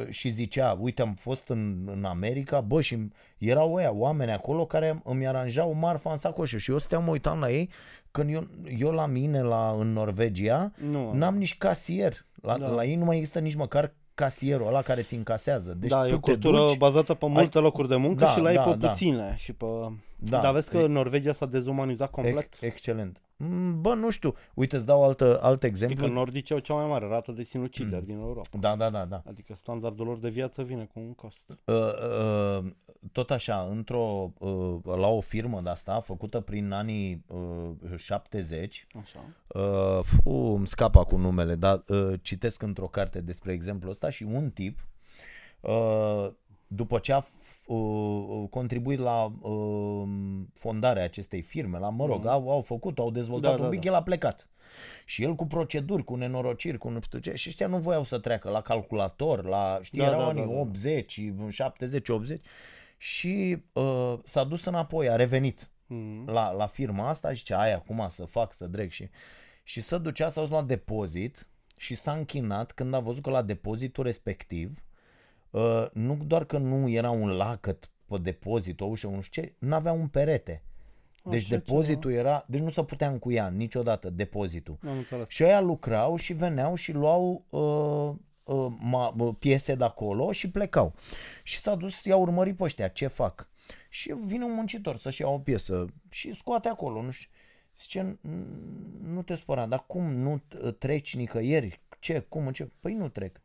și zicea, uite, am fost în, în America, bă, și erau ăia, oameni acolo care îmi aranjau marfa în sacoșă și eu stăteam, mă uitam la ei, când eu, eu la mine, la, în Norvegia, Nu. n-am nici casier. La, Da. la ei nu mai există nici măcar casierul ăla care ți încasează. Deci da, tu e o te cultură duci, bazată pe multe locuri de muncă Da, și la ei da, pe da. puține. Și pe... Da. Dar vezi că Norvegia s-a dezumanizat complet? Ex- excelent. Mm, Bă, nu știu. Uite, îți dau altă, alt Știi exemplu. că nordici au cea mai mare rată de sinucideri din Europa. Da, da, da, da. Adică standardul lor de viață vine cu un cost. Uh, uh, tot așa, într-o, uh, la o firmă de asta, făcută prin anii uh, 70, Așa. uh, fu, îmi scapă cu numele, dar uh, citesc într-o carte despre exemplul ăsta și un tip, uh, după ce a f- uh, contribuit la uh, fondarea acestei firme, la, mă rog, au, au făcut, au dezvoltat Mhm. Da, un da, pic, da. el a plecat. Și el cu proceduri, cu nenorociri, cu nu știu ce, și ăștia nu voiau să treacă la calculator, la, știi, Da, erau da, anii da, da. 80, 70, 80 și uh, s-a dus înapoi, a revenit Mm. la, la firma asta și zice, ai acum să fac, să dreg și... Și să ducea, s-a dus la depozit și s-a închinat când a văzut că la depozitul respectiv uh, nu doar că nu era un lacăt pe depozit, o ușă, nu știu ce, n-avea un perete. Deci Așa depozitul era, deci nu se putea încuia niciodată depozitul. Am înțeles. Și ăia lucrau și veneau și luau uh, uh, ma, uh, piese de acolo și plecau. Și s-a dus, i-a urmărit pe ăștia, ce fac. Și vine un muncitor să-și ia o piesă și scoate acolo, nu știu. Zice, "N- nu te spăra, dar cum nu t- treci nicăieri? Ce, cum, în ce? Păi nu trec.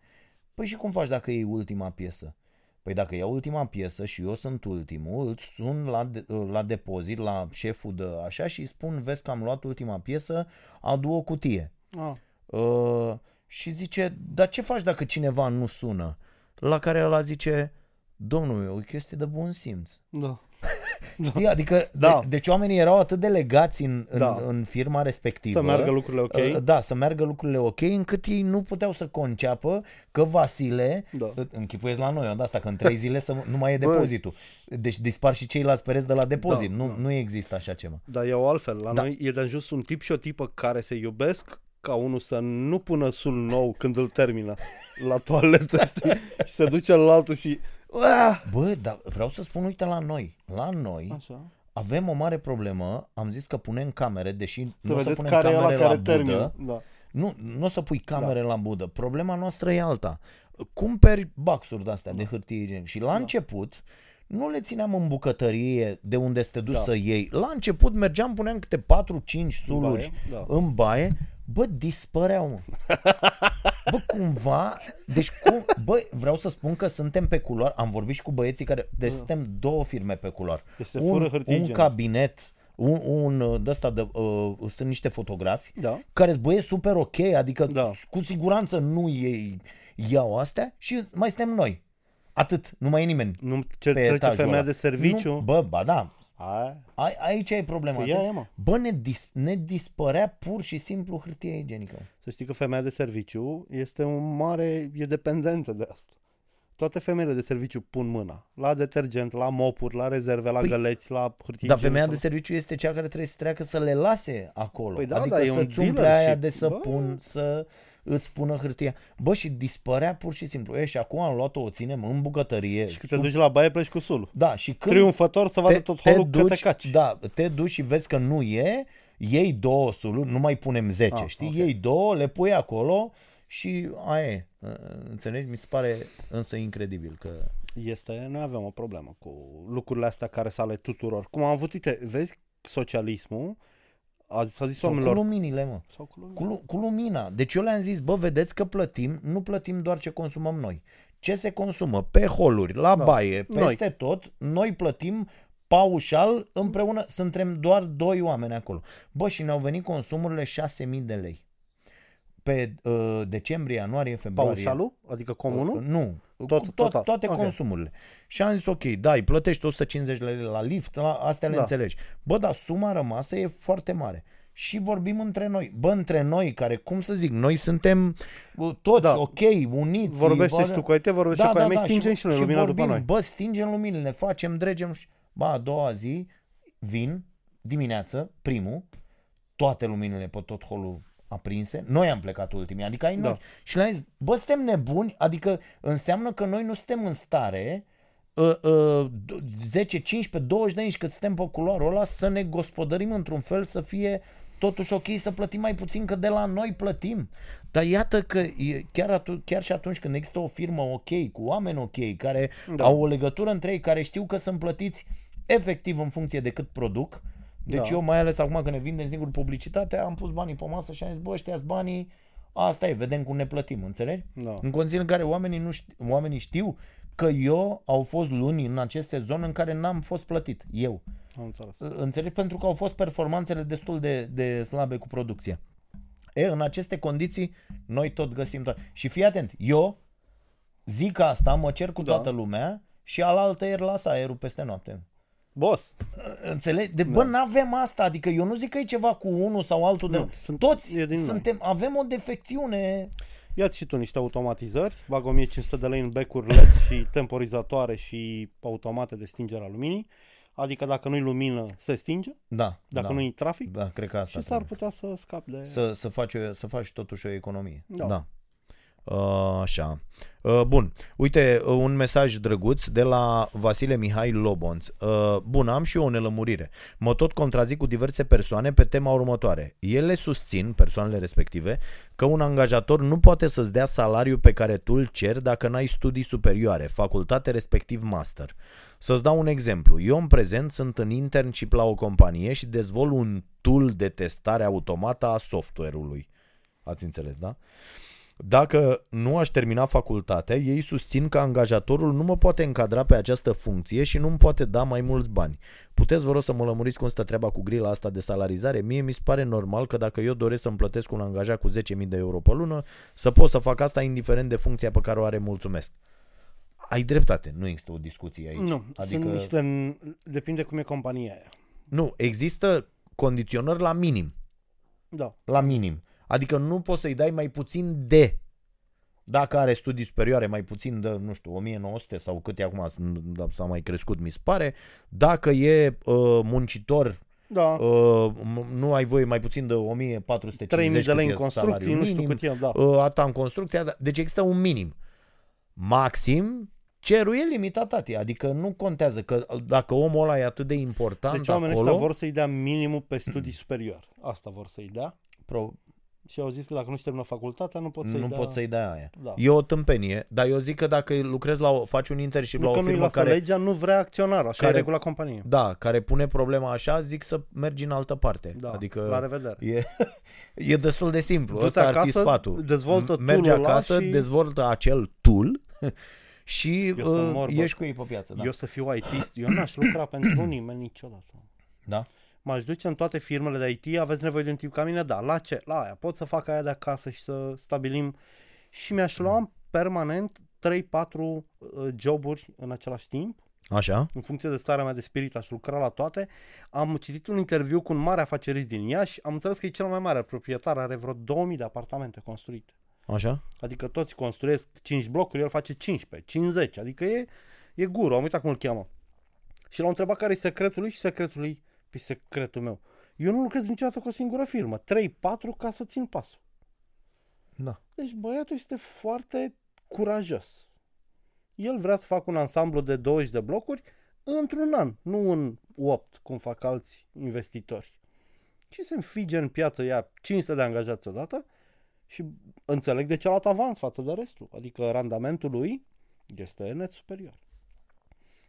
Păi și cum faci dacă e ultima piesă? Păi dacă e ultima piesă și eu sunt ultimul, îți sun la, de, la depozit, la șeful de așa și îi spun, vezi că am luat ultima piesă, adu o cutie. Ah, Uh, și zice, dar ce faci dacă cineva nu sună? La care ăla zice, domnul meu, e o chestie de bun simț. da. Știi? Adică, Da. de, deci oamenii erau atât de legați în, în, Da. în firma respectivă. Să meargă lucrurile ok. Uh, Da, să meargă lucrurile ok, încât ei nu puteau să conceapă că Vasile, Da. uh, închipuiesc la noi, de asta că în trei zile să nu mai e Bă. depozitul. Deci dispar și ceilalți pereți de la depozit. Da, nu, da. nu există așa ceva. Dar eu altfel, la Da. noi e de ajuns un tip și o tipă care se iubesc ca unul să nu pună sul nou când îl termină la toaletă, știi? Și se duce la altul și... Uah! Bă, dar vreau să spun, uite la noi. La noi Așa. avem o mare problemă. Am zis că punem camere, deși Să nu o să vedeți punem care e ăla camere care la budă. termină. Da. Nu, nu o să pui camere la budă. Problema noastră e alta. Cumperi baxuri de-astea de hârtie igienică și la început nu le țineam în bucătărie de unde să te duci Da. să iei. La început mergeam, puneam câte 4-5 suluri da. în baie. Bă, dispăreau, mă. Bă, cumva, deci cum, bă, vreau să spun că suntem pe culoar, am vorbit și cu băieții care, deci suntem două firme pe culoar. Deci se un, fură hârtie un igienică. cabinet, un, un de ăsta de, uh, sunt niște fotografi Da. care sunt băieți super ok, adică Da. cu siguranță nu ei iau astea și mai suntem noi. Atât, nu mai e nimeni Nu ce pe trece etajul femeia ăla. de serviciu. Nu, bă, ba da, Aia. a, aici e problema. Păi ea înțelegi? e, mă. Bă, ne, dis, ne dispărea pur și simplu hârtia igienică. Să știi că femeia de serviciu este un mare, e dependentă de asta. Toate femeile de serviciu pun mâna la detergent, la mopuri, la rezerve, la Păi, găleți, la hârtie Dar femeia de igienică. serviciu este cea care trebuie să treacă să le lase acolo. Păi da, adică da, e un să-ți țumple dealership. aia de să Bă. pun, să îți pună hârtia. Bă, și dispărea pur și simplu. E, și acum am luat-o, o ținem în bucătărie. Și când te duci la baie, pleci cu sulul. Da, și când Triumfător să vadă tot holul că te caci. Da, te duci și vezi că nu e, iei două suluri, nu mai punem 10, Ah, știi? ok. Iei două, le pui acolo și aia e. Înțelegi? Mi se pare însă incredibil că... Este, noi avem o problemă cu lucrurile astea care sunt ale tuturor. Cum am avut, uite, vezi, socialismul, a, s-a zis Sau cu oamenilor... luminile, mă. Sau cu lumina. Cu, lu- cu lumina. Deci eu le-am zis, bă, vedeți că plătim, nu plătim doar ce consumăm noi. Ce se consumă pe holuri, la da. baie, peste noi. tot, noi plătim paușal împreună, suntem doar doi oameni acolo. Bă, și ne-au venit consumurile 6.000 de lei. Pe uh, decembrie, ianuarie, februarie. Paușalul? Adică comunul? Uh, nu. Tot- Tot, tot, total. toate Ok. consumurile. Și am zis, ok, da, îi plătești 150 lei la lift, la, astea le Da. înțelegi. Bă, dar suma rămasă e foarte mare. Și vorbim între noi. Bă, între noi, care, cum să zic, noi suntem uh, toți Da. ok, uniți. Vorbește bă, și tu cu ai tăi, vorbește și cu ai mei, stingem și noi lumina vorbim, după noi. Bă, stingem luminile, facem, dregem. și- Bă, a doua zi vin, dimineață, primul, toate luminile pe tot holul aprinse. Noi am plecat ultimii, adică ai noi. Da. Și le-am zis, bă, suntem nebuni, adică înseamnă că noi nu suntem în stare uh, uh, 10, 15, 20 de ani și cât suntem pe culoarul ăla să ne gospodărim într-un fel să fie totuși ok să plătim mai puțin, că de la noi plătim. Dar iată că e, chiar, atu- chiar și atunci când există o firmă ok, cu oameni ok, care Da. da. au o legătură între ei, care știu că sunt plătiți efectiv în funcție de cât produc, deci Da. eu mai ales acum când ne vindem singur publicitatea, am pus banii pe masă și am zis, bă, ăștia banii, asta e, vedem cum ne plătim, înțelegi? Da. În condiții în care oamenii, nu știu, oamenii știu că eu au fost luni în acest sezon în care n-am fost plătit, eu. Am înțeles. Înțelegi? Pentru că au fost performanțele destul de, de slabe cu producția. E, în aceste condiții, noi tot găsim tot. Și fii atent, eu zic asta, mă cer cu Da. toată lumea și alaltă ieri las aerul peste noapte. Boss, Înțelegi? De, bă, n-avem asta, adică eu nu zic că e ceva cu unul sau altul de... Nu, sunt- Toți e din noi. suntem, avem o defecțiune. ia-ți și tu niște automatizări, bag 1500 de lei în becuri LED și temporizatoare și automate de stingere a luminii, adică dacă nu-i lumină, se stinge, Da, dacă da, nu-i trafic, da, cred că asta și s-ar trebuie. putea să scapi de... să, să, faci, o- să faci totuși o economie. Da. da. Uh, așa. Uh, bun. Uite, uh, un mesaj drăguț de la Vasile Mihai Lobonț. Uh, bun, am și eu o nelămurire. Mă tot contrazic cu diverse persoane pe tema următoare. Ele susțin, persoanele respective, că un angajator nu poate să-ți dea salariul pe care tu îl ceri dacă n-ai studii superioare, facultate respectiv master. Să-ți dau un exemplu. Eu în prezent sunt în internship la o companie și dezvolt un tool de testare automată a software-ului. Ați înțeles, da? Dacă nu aș termina facultatea, ei susțin că angajatorul nu mă poate încadra pe această funcție și nu îmi poate da mai mulți bani. Puteți, vă rog, să mă lămuriți cum stă treaba cu grila asta de salarizare? Mie mi se pare normal că dacă eu doresc să-mi plătesc un angajat cu 10.000 de euro pe lună, să pot să fac asta indiferent de funcția pe care o are, mulțumesc. ai dreptate, nu există o discuție aici. Nu, adică, sunt niște... Depinde cum e compania aia. Nu, există condiționări la minim. Da. La minim. Adică nu poți să-i dai mai puțin de dacă are studii superioare mai puțin de, nu știu, 1900 sau cât e acum, s-a mai crescut, mi se pare, dacă e uh, muncitor Da. Uh, m- nu ai voie mai puțin de 1450 3000 de cât lei e în construcții, salariul nu știu minim, cât e, da. uh, atâta în construcție, atâta- deci există un minim. Maxim, cerul e limitat, tati, adică nu contează că dacă omul ăla e atât de important Deci oamenii acolo, ăștia vor să-i dea minimul pe studii superior. Asta vor să-i dea. pro, Și au zis că dacă nu-și termină facultatea, nu pot să-i nu dea... poți să-i dai aia. Da. E o tâmpenie, dar eu zic că dacă lucrezi la o, faci un internship Nu la că o nu-i firmă lasă care, legea, nu vrea acționar. Așa care- e regula companiei. da, care pune problema așa, zic să mergi în altă parte. Da, adică la revedere. E, e destul de simplu. Du-te Ăsta ar fi acasă, sfatul. dezvoltă M- Mergi tool-ul ăla acasă, și- dezvoltă acel tool și Eu să uh, mor, bă. ieși cu ei pe piață. Da. Eu să fiu IT, eu n-aș lucra pentru nimeni niciodată. da? M-aș duce în toate firmele de IT, aveți nevoie de un tip ca mine? Da. La ce? La aia. Pot să fac aia de acasă și să stabilim. Și mi-aș lua permanent 3-4 uh, joburi în același timp. Așa? În funcție de starea mea de spirit, aș lucra la toate. Am citit un interviu cu un mare afacerist din Iași. Am înțeles că e cel mai mare proprietar, are vreo 2000 de apartamente construite. Așa? Adică toți construiesc 5 blocuri, el face 15, 50. Adică e, e guru, am uitat cum îl cheamă. Și l-am întrebat care e secretul lui și secretul lui, pe secretul meu. Eu nu lucrez niciodată cu o singură firmă. 3-4 ca să țin pasul. Da. Deci băiatul este foarte curajos. El vrea să facă un ansamblu de 20 de blocuri într-un an, nu în 8, cum fac alți investitori. Și se înfige în piață, ia 500 de angajați odată și înțeleg de ce a luat avans față de restul. Adică randamentul lui este net superior.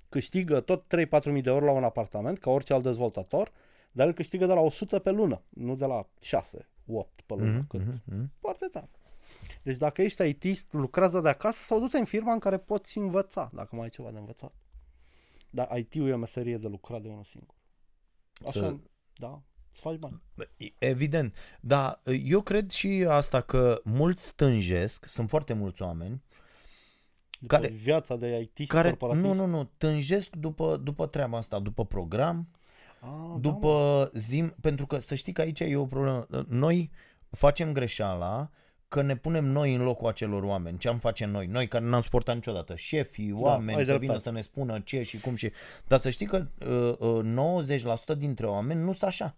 Câștigă tot 3-4 mii de euro la un apartament, ca orice alt dezvoltator, dar el câștigă de la 100 pe lună, nu de la 6, 8 pe lună. Mhm, cât. mhm, mhm. Foarte tare. Deci dacă ești IT, lucrează de acasă sau du-te în firma în care poți învăța, dacă mai ai ceva de învățat. Dar IT-ul e o meserie de lucrat de unul singur. Așa, Să- da, să faci bani. Evident. Dar eu cred și asta că mulți stânjesc, sunt foarte mulți oameni, După Care- viața de IT care, corporatist. nu, nu, nu, tânjesc după, după treaba asta, după program, A, da, mă. după zim, pentru că să știi că aici e o problemă. Noi facem greșeala că ne punem noi în locul acelor oameni. Ce am face noi? Noi care n-am suportat niciodată. Șefii, oameni, ai să dreptate. vină să ne spună ce și cum și... Dar să știi că uh, uh, 90% dintre oameni nu sunt așa.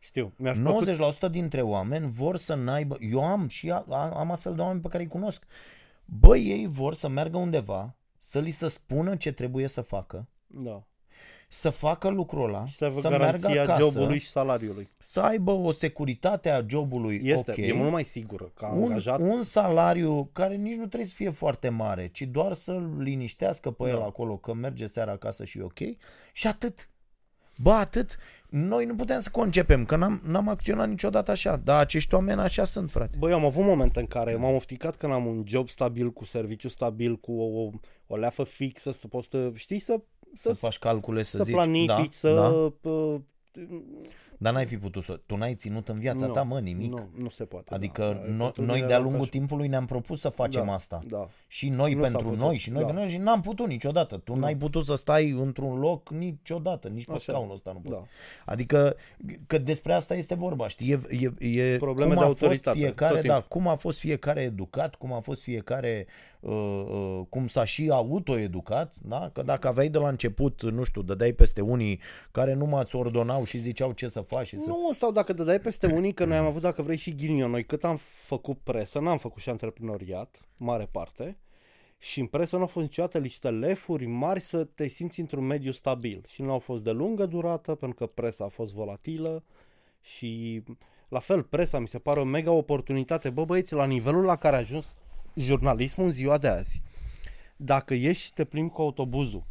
Știu, mi-aș plăcut 90% dintre oameni vor să n-aibă... Eu am și a- am astfel de oameni pe care îi cunosc. Băi, ei vor să meargă undeva, să li se spună ce trebuie să facă, da. să facă lucrul ăla, și să aibă să meargă garanția acasă, jobului și salariului. să aibă o securitate a jobului Este, ok, e mult mai sigură ca un, angajat. un salariu care nici nu trebuie să fie foarte mare, ci doar să-l liniștească pe el Da. acolo că merge seara acasă și e ok și atât. Bă, atât. Noi nu putem să concepem, că n-am, n-am acționat niciodată așa, dar acești oameni așa sunt, frate. Băi, am avut momente în care m-am ofticat că n-am un job stabil, cu serviciu stabil, cu o, o leafă fixă, să poți să, știi, să, Să să, faci calcule, să, să zici, planifici, da, să... da, uh, dar n-ai fi putut să... Tu n-ai ținut în viața nu, ta, mă, nimic. Nu, nu se poate. Adică da, no, Eforturile noi de-a erau lungul ca și- timpului ne-am propus să facem da, asta. Da. Și noi Nu s-a pentru putut, noi și noi da. pentru noi și n-am putut niciodată. Tu n-ai putut să stai într-un loc niciodată, nici pe Așa. scaunul ăsta nu poți. Da. Adică că despre asta este vorba, știi? E, e, e Probleme cum de a fost autoritate, fiecare, tot da, timpul. cum a fost fiecare educat, cum a fost fiecare uh, uh, cum s-a și autoeducat, da? Că dacă aveai de la început, nu știu, dădeai peste unii care nu m-ați ordonau și ziceau ce să faci și să... Nu, sau dacă dădeai peste unii, că noi am avut, dacă vrei, și ghinion. Noi cât am făcut presă, n-am făcut și antreprenoriat, mare parte, și în presă nu au fost niciodată niște lefuri mari să te simți într-un mediu stabil. Și nu au fost de lungă durată, pentru că presa a fost volatilă și la fel, presa mi se pare o mega oportunitate. Bă, băieți, la nivelul la care a ajuns jurnalismul în ziua de azi, dacă ieși și te plimbi cu autobuzul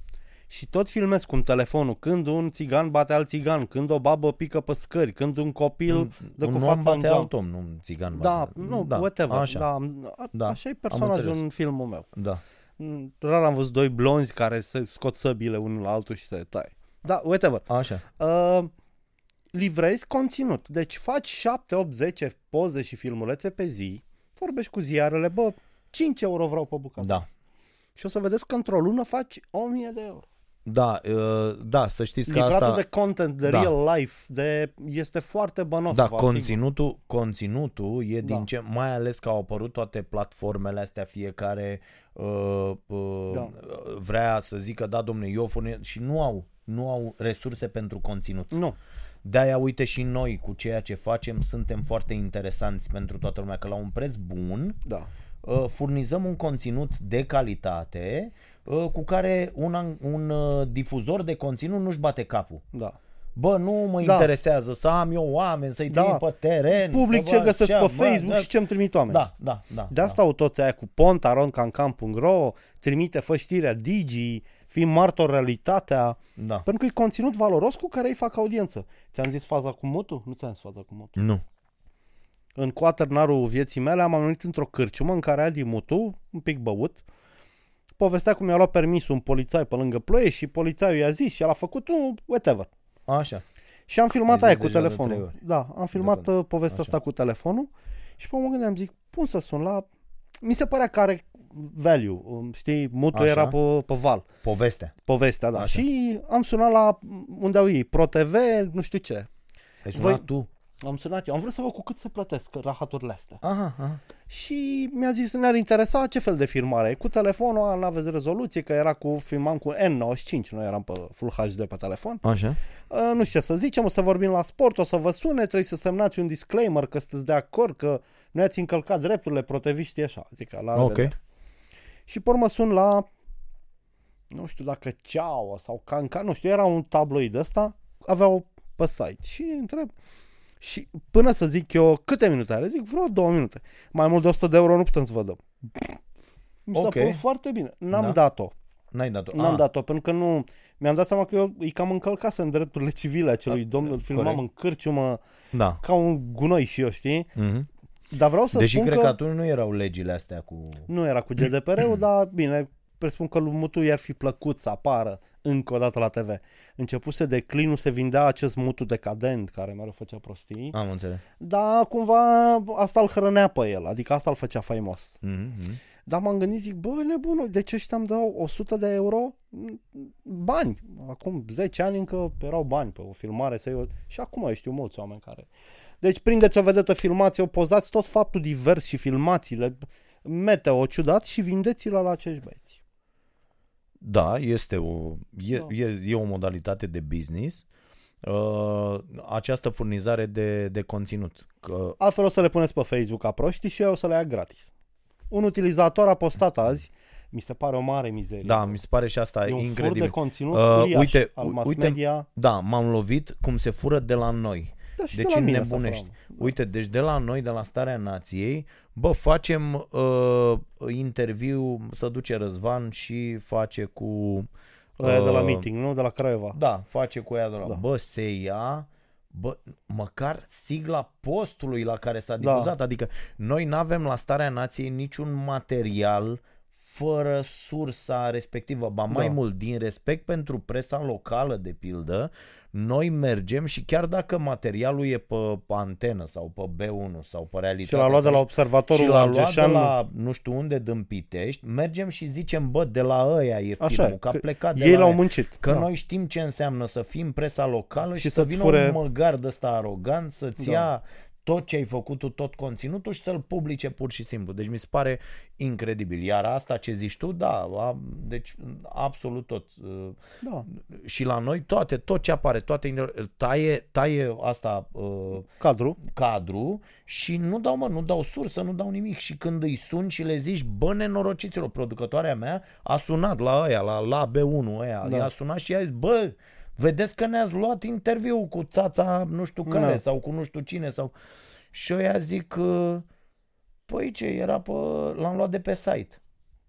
și tot filmezi cu telefonul când un țigan bate alt țigan, când o babă pică pe scări, când un copil dă un cu om fața în bate geam. alt om, nu un țigan Da, bate. nu, whatever. Așa, Da, a, Da, așa e am personajul înțeles. în filmul meu. da. Mm, Rar am văzut doi blonzi care se scot săbile unul la altul și se taie. Da, whatever. Așa. Uh, livrezi conținut. Deci faci 7, 8, 10 poze și filmulețe pe zi, vorbești cu ziarele, bă, 5 euro vreau pe bucată. Da. și o să vedeți că într-o lună faci 1000 de euro. Da, uh, da, să știți că Livratul asta... de content, de Da. real life, de, este foarte bănos. Da, vă asigur. conținutul, conținutul e din Da. ce, mai ales că au apărut toate platformele astea, fiecare uh, uh, Da. vrea să zică, da, domnule, eu furnez și nu au, nu au resurse pentru conținut. Nu. De-aia, uite, și noi cu ceea ce facem suntem foarte interesanți pentru toată lumea, că la un preț bun Da. Uh, furnizăm un conținut de calitate uh, cu care un, an- un uh, difuzor de conținut nu-și bate capul. Da. Bă, nu mă Da. interesează să am eu oameni, să-i Da. trimit pe teren. Public să ce văd găsesc pe bă, Facebook da, și ce-mi trimit oameni. Da, da, da. De asta au toți aia cu pont, aroncancam.ro, trimite, fă știrea Digi, fii martor realitatea, da. da. pentru că e conținut valoros cu care îi fac audiență. Ți-am zis faza cu mutu? Nu ți-am zis faza cu mutu. Nu. În coaternarul vieții mele am venit într-o cârciumă în care Adi Mutu, un pic băut, povestea cum i-a luat permisul un polițai pe lângă ploiești și polițaiul i-a zis și el a făcut un whatever. Așa. Și am filmat Ai aia zis cu deja de telefonul. trei ori. Da, am filmat De uh, povestea Așa. asta cu telefonul și pe mă gândeam, zic, pun să sun la... Mi se părea că are value, um, știi, mutul Așa. era pe, pe val, Povestea. povestea, da. Așa. Și am sunat la unde au ei, ProTV, nu știu ce. Ai sunat Voi- tu. Am sunat eu, am vrut să văd cu cât să plătesc rahaturile astea. Aha, aha. Și mi-a zis, ne-ar interesa ce fel de filmare e. Cu telefonul, nu aveți rezoluție, că era cu, filmam cu N95, noi eram pe Full HD pe telefon. Așa. Uh, nu știu ce să zicem, o să vorbim la sport, o să vă sune, trebuie să semnați un disclaimer că sunteți de acord, că nu ați încălcat drepturile proteviștii așa. Zic că la Ok. revedere. Și pe urmă sun la, nu știu dacă Ceaua sau Canca, nu știu, era un tabloid ăsta, aveau pe site și întreb, și până să zic eu câte minute are, zic vreo două minute. Mai mult de 100 de euro nu putem să vă dăm. Mi s-a Ok. părut foarte bine. N-am Da. dat-o. N-ai dat-o. N-am Ah, dat-o, pentru că nu... Mi-am dat seama că eu îi cam încălcasem drepturile civile acelui Da, domn, îl filmam corect. în cârciumă Da. ca un gunoi și eu, știi? Mhm. Dar vreau să Deși spun cred că, că atunci nu erau legile astea cu... nu era cu GDPR-ul, dar bine, presupun că lui Mutu i-ar fi plăcut să apară încă o dată la TV. Începuse declinul, se vindea acest Mutu decadent care mereu făcea prostii, Am înțeles. dar cumva asta îl hrănea pe el, adică asta îl făcea faimos. Mhm. Dar m-am gândit, zic, bă, nebunul, de ce ăștia îmi dau 100 de euro? Bani. Acum 10 ani încă erau bani pe o filmare. Să eu... Și acum eu știu mulți oameni care... Deci prindeți o vedetă, filmați-o, pozați tot faptul divers și filmați-le, meteo ciudat și vindeți-le la acești băieți. Da, este o, e, Da. e, e o modalitate de business. Uh, această furnizare de, de conținut. Că, Altfel o să le puneți pe Facebook ca proști și eu o să le ia gratis. Un utilizator a postat azi, mi se pare o mare mizerie. da, mi se pare și asta e un fur incredibil. de conținut Uh, uriaș uite, al u- mass uite- media. Da, m-am lovit cum se fură de la noi. Da, și Deci de la mine să înnebunești. furăm. Uite, deci de la noi, de la Starea Nației, bă, facem uh, interviu, să duce Răzvan și face cu... Ăia de la uh, meeting, nu? De la Craiova. Da, face cu ea de la... Da. Da. Bă, se ia, bă, măcar sigla postului la care s-a Da. difuzat. Adică noi nu avem la Starea Nației niciun material fără sursa respectivă. Ba mai Da. mult, din respect pentru presa locală, de pildă, noi mergem și chiar dacă materialul e pe, pe antenă sau pe B1 sau pe realitate Și l-a luat de sau la observatorul și l-a luat de Argeșan. la nu știu unde din Pitești, mergem și zicem, bă, de la ăia e Așa, filmul, că a că plecat de Ei la l-au ăia. muncit. Că da. noi știm ce înseamnă să fim presa locală și, Și și să să-ți vină fure- un măgar de ăsta arogant să-ți Da. ia tot ce ai făcut tu, tot conținutul și să-l publice pur și simplu. Deci mi se pare incredibil. Iar asta ce zici tu, da, a, deci absolut tot. Uh, Da, Și la noi toate, tot ce apare, toate inter- taie, taie asta uh, cadru. cadru și nu dau, mă, nu dau sursă, nu dau nimic. Și când îi sun și le zici, bă, nenorociților, producătoarea mea a sunat la ăia, la, la B1 ăia, Da. da. i-a sunat și i-a zis, bă, vedeți că ne-ați luat interviu cu țața nu știu care Da. sau cu nu știu cine sau... Și eu zic, uh, păi ce, era pe... l-am luat de pe site.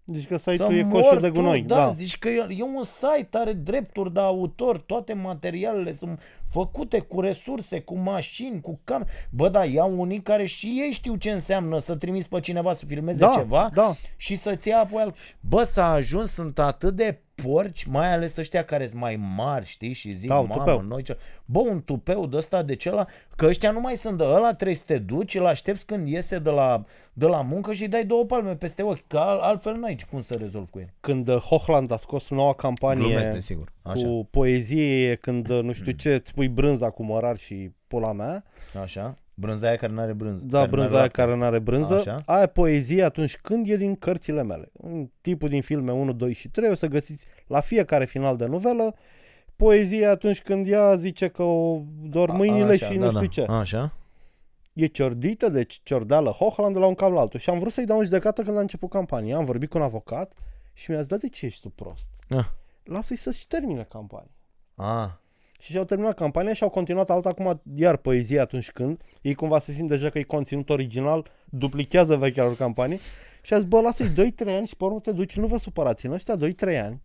Zici că Să site-ul e mor coșul de tu, gunoi. Da, Da. zici că e, e un site, are drepturi de autor, toate materialele sunt făcute cu resurse, cu mașini, cu cam. Bă, da, iau unii care și ei știu ce înseamnă să trimiți pe cineva să filmeze Da, ceva da. și să-ți ia apoi al... Bă, s-a ajuns, sunt atât de porci, mai ales ăștia care sunt mai mari, știi, și zic, Da, un mamă, tupeu. noi ce... Bă, un tupeu de ăsta, de ce la... Că ăștia nu mai sunt de ăla, trebuie să te duci, îl aștepți când iese de la, de la muncă și îi dai două palme peste ochi, că al- altfel n-ai cum să rezolvi cu el. Când uh, Hochland a scos noua campanie Glumesc, desigur. Așa, cu poezie, când uh, nu știu ce, îți pui brânza cu mărar și pula mea, așa. Brânzaia care n-are brânză. da, care brânza n-are aia lapte. care nu are brânză, Așa. aia poezie atunci când e din cărțile mele. În Tipul din filme 1, 2 și 3 o să găsiți la fiecare final de novelă poezie atunci când ea zice că o dor A- mâinile așa, și da, nu știu da. ce. Așa. E ciordită, deci ciordeală Hochland de la un cap la altul. Și am vrut să-i dau în judecată când a început campania. Am vorbit cu un avocat și mi-a zis, da, de ce ești tu prost? Ah. Lasă-i să-și termine campania. Ah, Și și-au terminat campania și au continuat alta acum, iar poezie atunci când ei cumva se simt deja că e conținut original, duplichează vechea lor campanie. Și a zis, bă, lasă-i 2-3 ani și pe urmă te duci, nu vă supărați, în ăștia 2-3 ani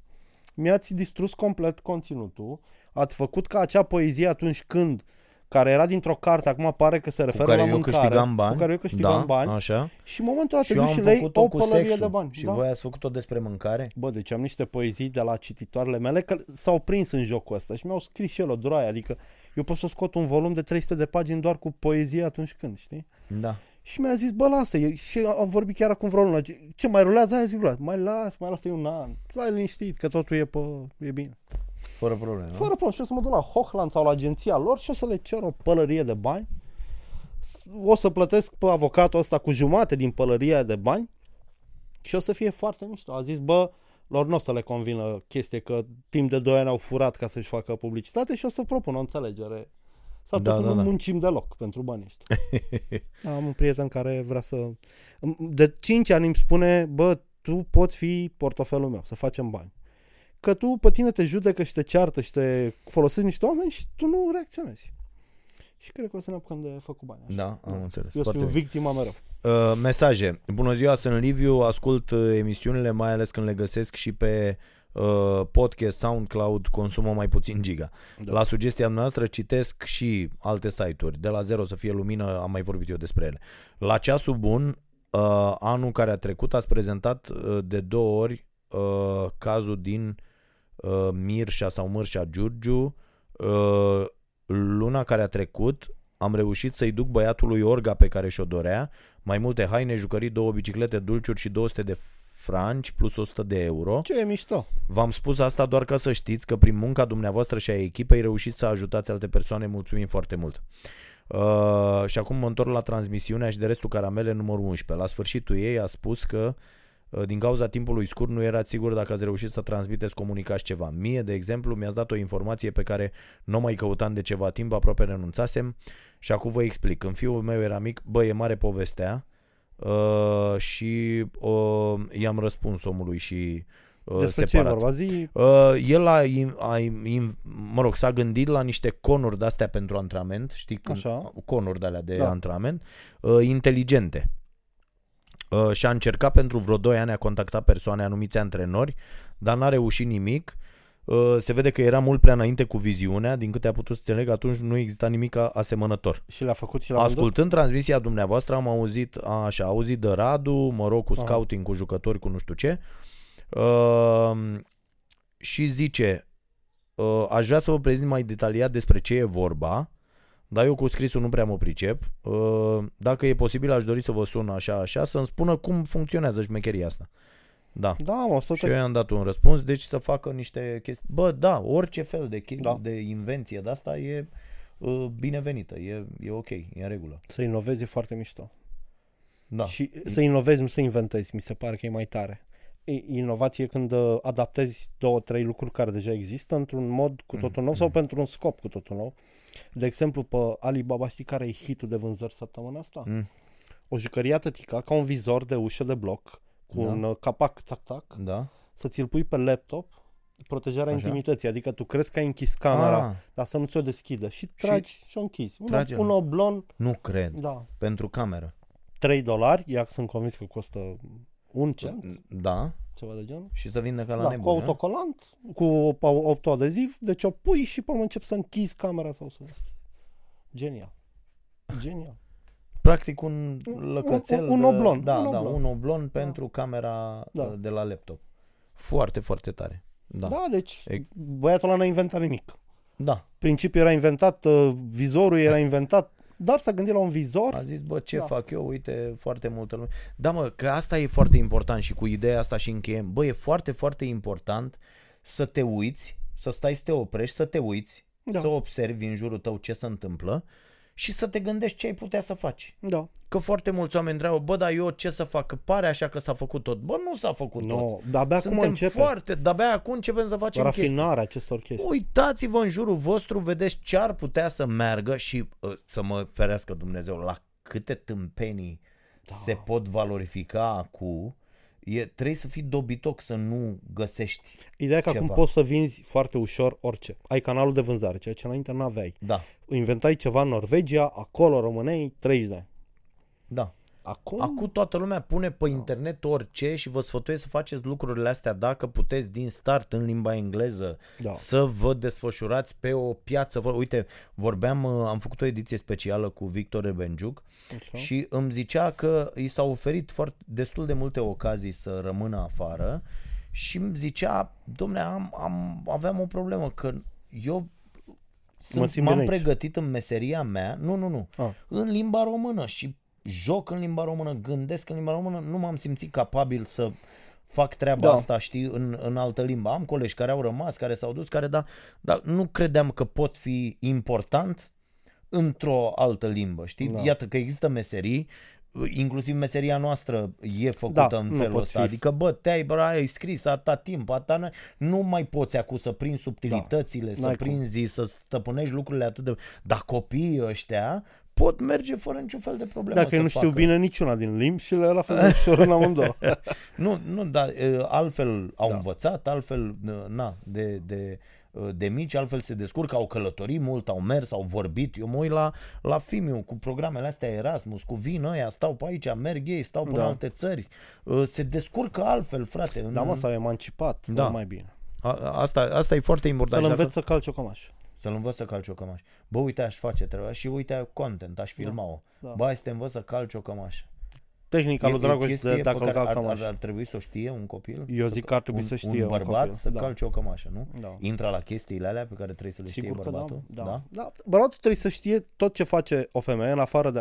mi-ați distrus complet conținutul, ați făcut ca acea poezie atunci când, care era dintr-o carte, acum pare că se cu referă care la eu mâncare, câștigam bani. cu care eu câștigam da, bani Așa. și în momentul ăla Și te eu duci am și lei făcut-o o cu pălărie sexul. de bani. Și da? voi ați făcut-o despre mâncare? Bă, deci am niște poezii de la cititoarele mele că s-au prins în jocul ăsta și mi-au scris și el o droaie, adică eu pot să scot un volum de 300 de pagini doar cu poezie atunci când, știi? Da. Și mi-a zis, bă, lasă, e- și am vorbit chiar acum vreo lună, ce- ce mai rulează? Aia zic, rulează. mai las, mai lasă un an, stai liniștit, că totul e, pe, e bine. Fără probleme. nu? Fără problem, și o să mă duc la Hochland sau la agenția lor și o să le cer o pălărie de bani. O să plătesc pe avocatul ăsta cu jumate din pălăria de bani și o să fie foarte mișto. A zis, bă, lor nu o să le convină chestie că timp de 2 ani au furat ca să-și facă publicitate și o să propun o înțelegere. S-ar putea Da, să da, nu da. muncim deloc pentru banii ăștia. Am un prieten care vrea să... De 5 ani îmi spune, bă, tu poți fi portofelul meu, să facem bani. Că tu pe tine te judecă și te ceartă și te folosesc niște oameni și tu nu reacționezi. Și cred că o să ne apucăm de făcut bani. Așa. Da, am înțeles. Eu Foarte sunt bine. victima mereu. Uh, mesaje. Bună ziua, sunt Liviu, ascult uh, emisiunile, mai ales când le găsesc și pe uh, podcast, SoundCloud, consumă mai puțin giga. Da. La sugestia noastră citesc și alte site-uri. De la zero să fie lumină, am mai vorbit eu despre ele. La ceasul bun, uh, anul care a trecut, ați prezentat uh, de două ori uh, cazul din uh, Mirșa sau Mârșa Giurgiu. Uh, luna care a trecut, am reușit să-i duc băiatului orga pe care și-o dorea, mai multe haine, jucării, două biciclete, dulciuri și 200 de franci plus 100 de euro. Ce e mișto? V-am spus asta doar ca să știți că prin munca dumneavoastră și a echipei reușiți să ajutați alte persoane, mulțumim foarte mult. Uh, și acum mă întorc la transmisiunea și de restul caramele numărul 11. La sfârșitul ei a spus că uh, din cauza timpului scurt nu erați sigur dacă ați reușit să transmiteți, comunicați ceva. Mie, de exemplu, mi-ați dat o informație pe care nu o mai căutam de ceva timp, aproape renunțasem și acum vă explic. Când fiul meu era mic, bă, e mare povestea uh, și uh, i-am răspuns omului și uh, Despre ce e separat. vorba? Zi, Uh, el a, im- a, im- mă rog, s-a gândit la niște conuri de-astea pentru antrenament, știi, când, Așa. conuri de-alea de Da. antrenament, uh, inteligente. Uh, și a încercat pentru vreo 2 ani a contacta persoane, anumiți antrenori, dar n-a reușit nimic. Uh, se vede că era mult prea înainte cu viziunea, din câte a putut să înțeleg, atunci nu exista nimic a- asemănător. și le-a făcut și l-a vândut? Ascultând transmisia dumneavoastră am auzit, a, așa, auzit de Radu, mă rog, cu Aha. scouting, cu jucători, cu nu știu ce. Uh, și zice, uh, aș vrea să vă prezint mai detaliat despre ce e vorba, dar eu cu scrisul nu prea mă pricep. Uh, dacă e posibil, aș dori să vă sun așa, așa, să-mi spună cum funcționează șmecheria asta. Da. Da, mă, o să Și te... eu i-am dat un răspuns, deci să facă niște chestii. Bă, da, orice fel de, chestii, Da. de invenție de asta e uh, binevenită, e, e ok, e în regulă. Să inovezi e foarte mișto. Da. Și să inovezi, nu să inventezi, mi se pare că e mai tare. I- Inovație e când uh, adaptezi două, trei lucruri care deja există într-un mod cu totul nou sau pentru un scop cu totul nou. De exemplu, pe Alibaba știi care e hitul de vânzări săptămâna asta? Mm. O jucărie tătică ca un vizor de ușă de bloc cu Da. un uh, capac țac-țac Da? să ți-l pui pe laptop protejarea Așa. intimității, adică tu crezi că ai închis camera, Ah, dar să nu ți-o deschidă și tragi și, o închizi. Un, trage, un mă. oblon, nu cred. da, Pentru cameră. 3 dolari, ea sunt convins că costă un cent, Da. Ceva de genul. Și să vindă ca la Da, nebun. cu a? autocolant, cu autoadeziv, deci o pui și pe urmă începi să închizi camera sau să o deschizi. Genial. Genial. Practic un Un- lăcățel. un- un de- oblon, Da, un da, oblon. un oblon pentru camera Da. uh, de la laptop. Foarte, foarte tare. Da. da deci E- băiatul ăla n-a inventat nimic. Da. Principiul era inventat, uh, vizorul era inventat, dar s-a gândit la un vizor. A zis, bă, ce Da. fac eu? Uite, foarte multă lume. Da, mă, că asta e foarte important și cu ideea asta și încheiem. Bă, e foarte, foarte important să te uiți, să stai să te oprești, să te uiți, Da. să observi în jurul tău ce se întâmplă și să te gândești ce ai putea să faci. Da. Că foarte mulți oameni întreabă, bă, dar eu ce să fac? Că pare așa că s-a făcut tot. Bă, nu s-a făcut tot. No, dar abia acum Suntem începe foarte, de-abia acum începem să facem chestii. rafinarea acestor chestii. Uitați-vă în jurul vostru, vedeți ce ar putea să meargă și uh, să mă ferească Dumnezeu la câte tâmpenii da. se pot valorifica acum. E, trebuie să fii dobitoc să nu găsești. Ideea e că ceva. acum poți să vinzi foarte ușor orice. Ai canalul de vânzare, ceea ce înainte nu aveai. Da, Inventai ceva în Norvegia, acolo rămâneai 30 de ani. da. Acum, Acum toată lumea pune pe internet orice și vă sfătuiesc să faceți lucrurile astea dacă puteți din start în limba engleză Da. să vă desfășurați pe o piață. Vă- Uite, vorbeam, uh, am făcut o ediție specială cu Victor Rebenjuc Așa. și îmi zicea că i s-au oferit foarte, destul de multe ocazii să rămână afară și îmi zicea, domne, am, am, aveam o problemă că eu sunt, simt m-am bine aici. pregătit în meseria mea, nu, nu, nu, Ah. în limba română și joc în limba română, gândesc în limba română, nu m-am simțit capabil să fac treaba Da. asta, știi, în, în altă limbă. Am colegi care au rămas, care s-au dus, care, da, dar nu credeam că pot fi important într-o altă limbă, știi? Da. Iată că există meserii, inclusiv meseria noastră e făcută Da, în nu felul poți ăsta. fi- Adică, bă, te-ai, bă, ai scris atâta timp, atâta, nu mai poți acum să prinzi subtilitățile, să Da. N-ai cum. prinzi, să stăpânești lucrurile atât de... Dar copiii ăștia pot merge fără niciun fel de problemă Dacă să nu știu facă. bine niciuna din limbi și le la fel de ușor în amândouă. Nu, nu, dar uh, altfel au Da. învățat, altfel, uh, na, de, de, uh, de mici, altfel se descurcă, au călătorit mult, au mers, au vorbit. Eu mă uit la, la Fimiu cu programele astea Erasmus, cu vin ăia, stau pe aici, merg ei, stau pe Da. alte țări. Uh, Se descurcă altfel, frate. Da, mă, În- s-au emancipat Da. mult mai bine. A- Asta, asta e foarte important. Să-l Și înveți să calci o cămașă. Să-l învăț să calci o cămașă. Bă, uite, aș face treaba și uite content, aș filma-o. da. Bă, hai să te învăț să calci o cămașă. Tehnica lui Dragoș chestie de, pe de a care călca ar, ar, cămașă. ar, trebui să o știe un copil. Eu Să zic că- că ar trebui un, să știe un un bărbat copil, să da. calce o cămașă, nu? Da. Intră la chestiile alea pe care trebuie să le Sigur știe că da. bărbatul. da. da. Bărbatul trebuie să știe tot ce face o femeie în afară de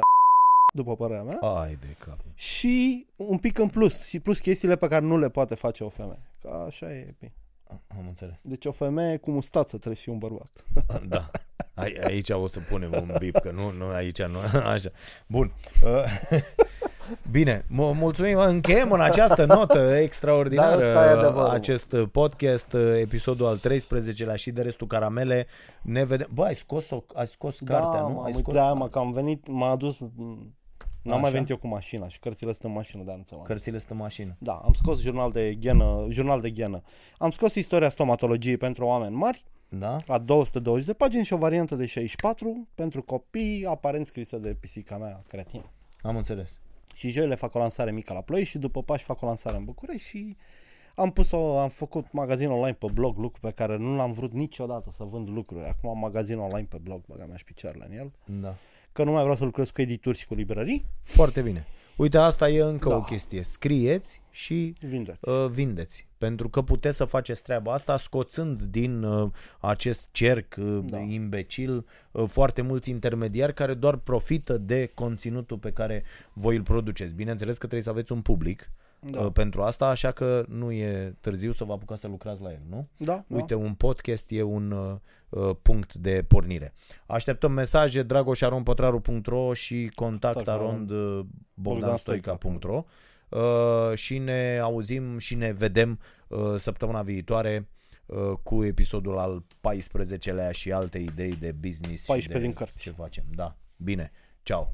după părerea mea, Ai de cap. și un pic în plus, și plus chestiile pe care nu le poate face o femeie. Că așa e bine. Am înțeles. Deci o femeie cu mustață trebuie să fie un bărbat. Da. Ai, aici o să punem un bip, că nu, nu aici nu. Așa. Bun. Uh, Bine, mă mulțumim. Încheiem în această notă extraordinară Da, ăsta e adevărul. acest podcast, episodul al 13-lea și de restul caramele. Ne vedem. Bă, ai scos, o, ai scos cartea, da, nu? m-am Ai uitat, scos da, mă, că am venit, m-a adus, m, n-am Așa? mai venit eu cu mașina și cărțile sunt în mașină, dar nu ți-am adus. cărțile sunt în mașină. Da, am scos jurnal de ghenă, jurnal de ghenă. Am scos istoria stomatologiei pentru oameni mari, Da? la 220 de pagini și o variantă de 64 pentru copii, aparent scrisă de pisica mea cretin. Am înțeles. Și joile fac o lansare mică la Ploi și după Pași fac o lansare în București și am pus o, am făcut magazin online pe blog, lucru pe care nu l-am vrut niciodată să vând lucruri. Acum am magazin online pe blog, băga mea și picioarele în el. Da. Că nu mai vreau să lucrez cu edituri și cu librării, Foarte bine. Uite, asta e încă Da. o chestie. Scrieți și vindeți. uh, vindeți. Pentru că puteți să faceți treaba asta scoțând din uh, acest cerc uh, Da. imbecil uh, foarte mulți intermediari care doar profită de conținutul pe care voi îl produceți. Bineînțeles că trebuie să aveți un public Da. uh, pentru asta, așa că nu e târziu să vă apucați să lucrați la el, nu? da, Uite, un podcast e un uh, uh, punct de pornire. Așteptăm mesaje dragoșaronpătraru.ro și contact Contact arond uh, bogdanstoica.ro uh, și ne auzim și ne vedem uh, săptămâna viitoare uh, cu episodul al 14-lea și alte idei de business 14 și de din cărți. ce facem. Da, bine. Ciao.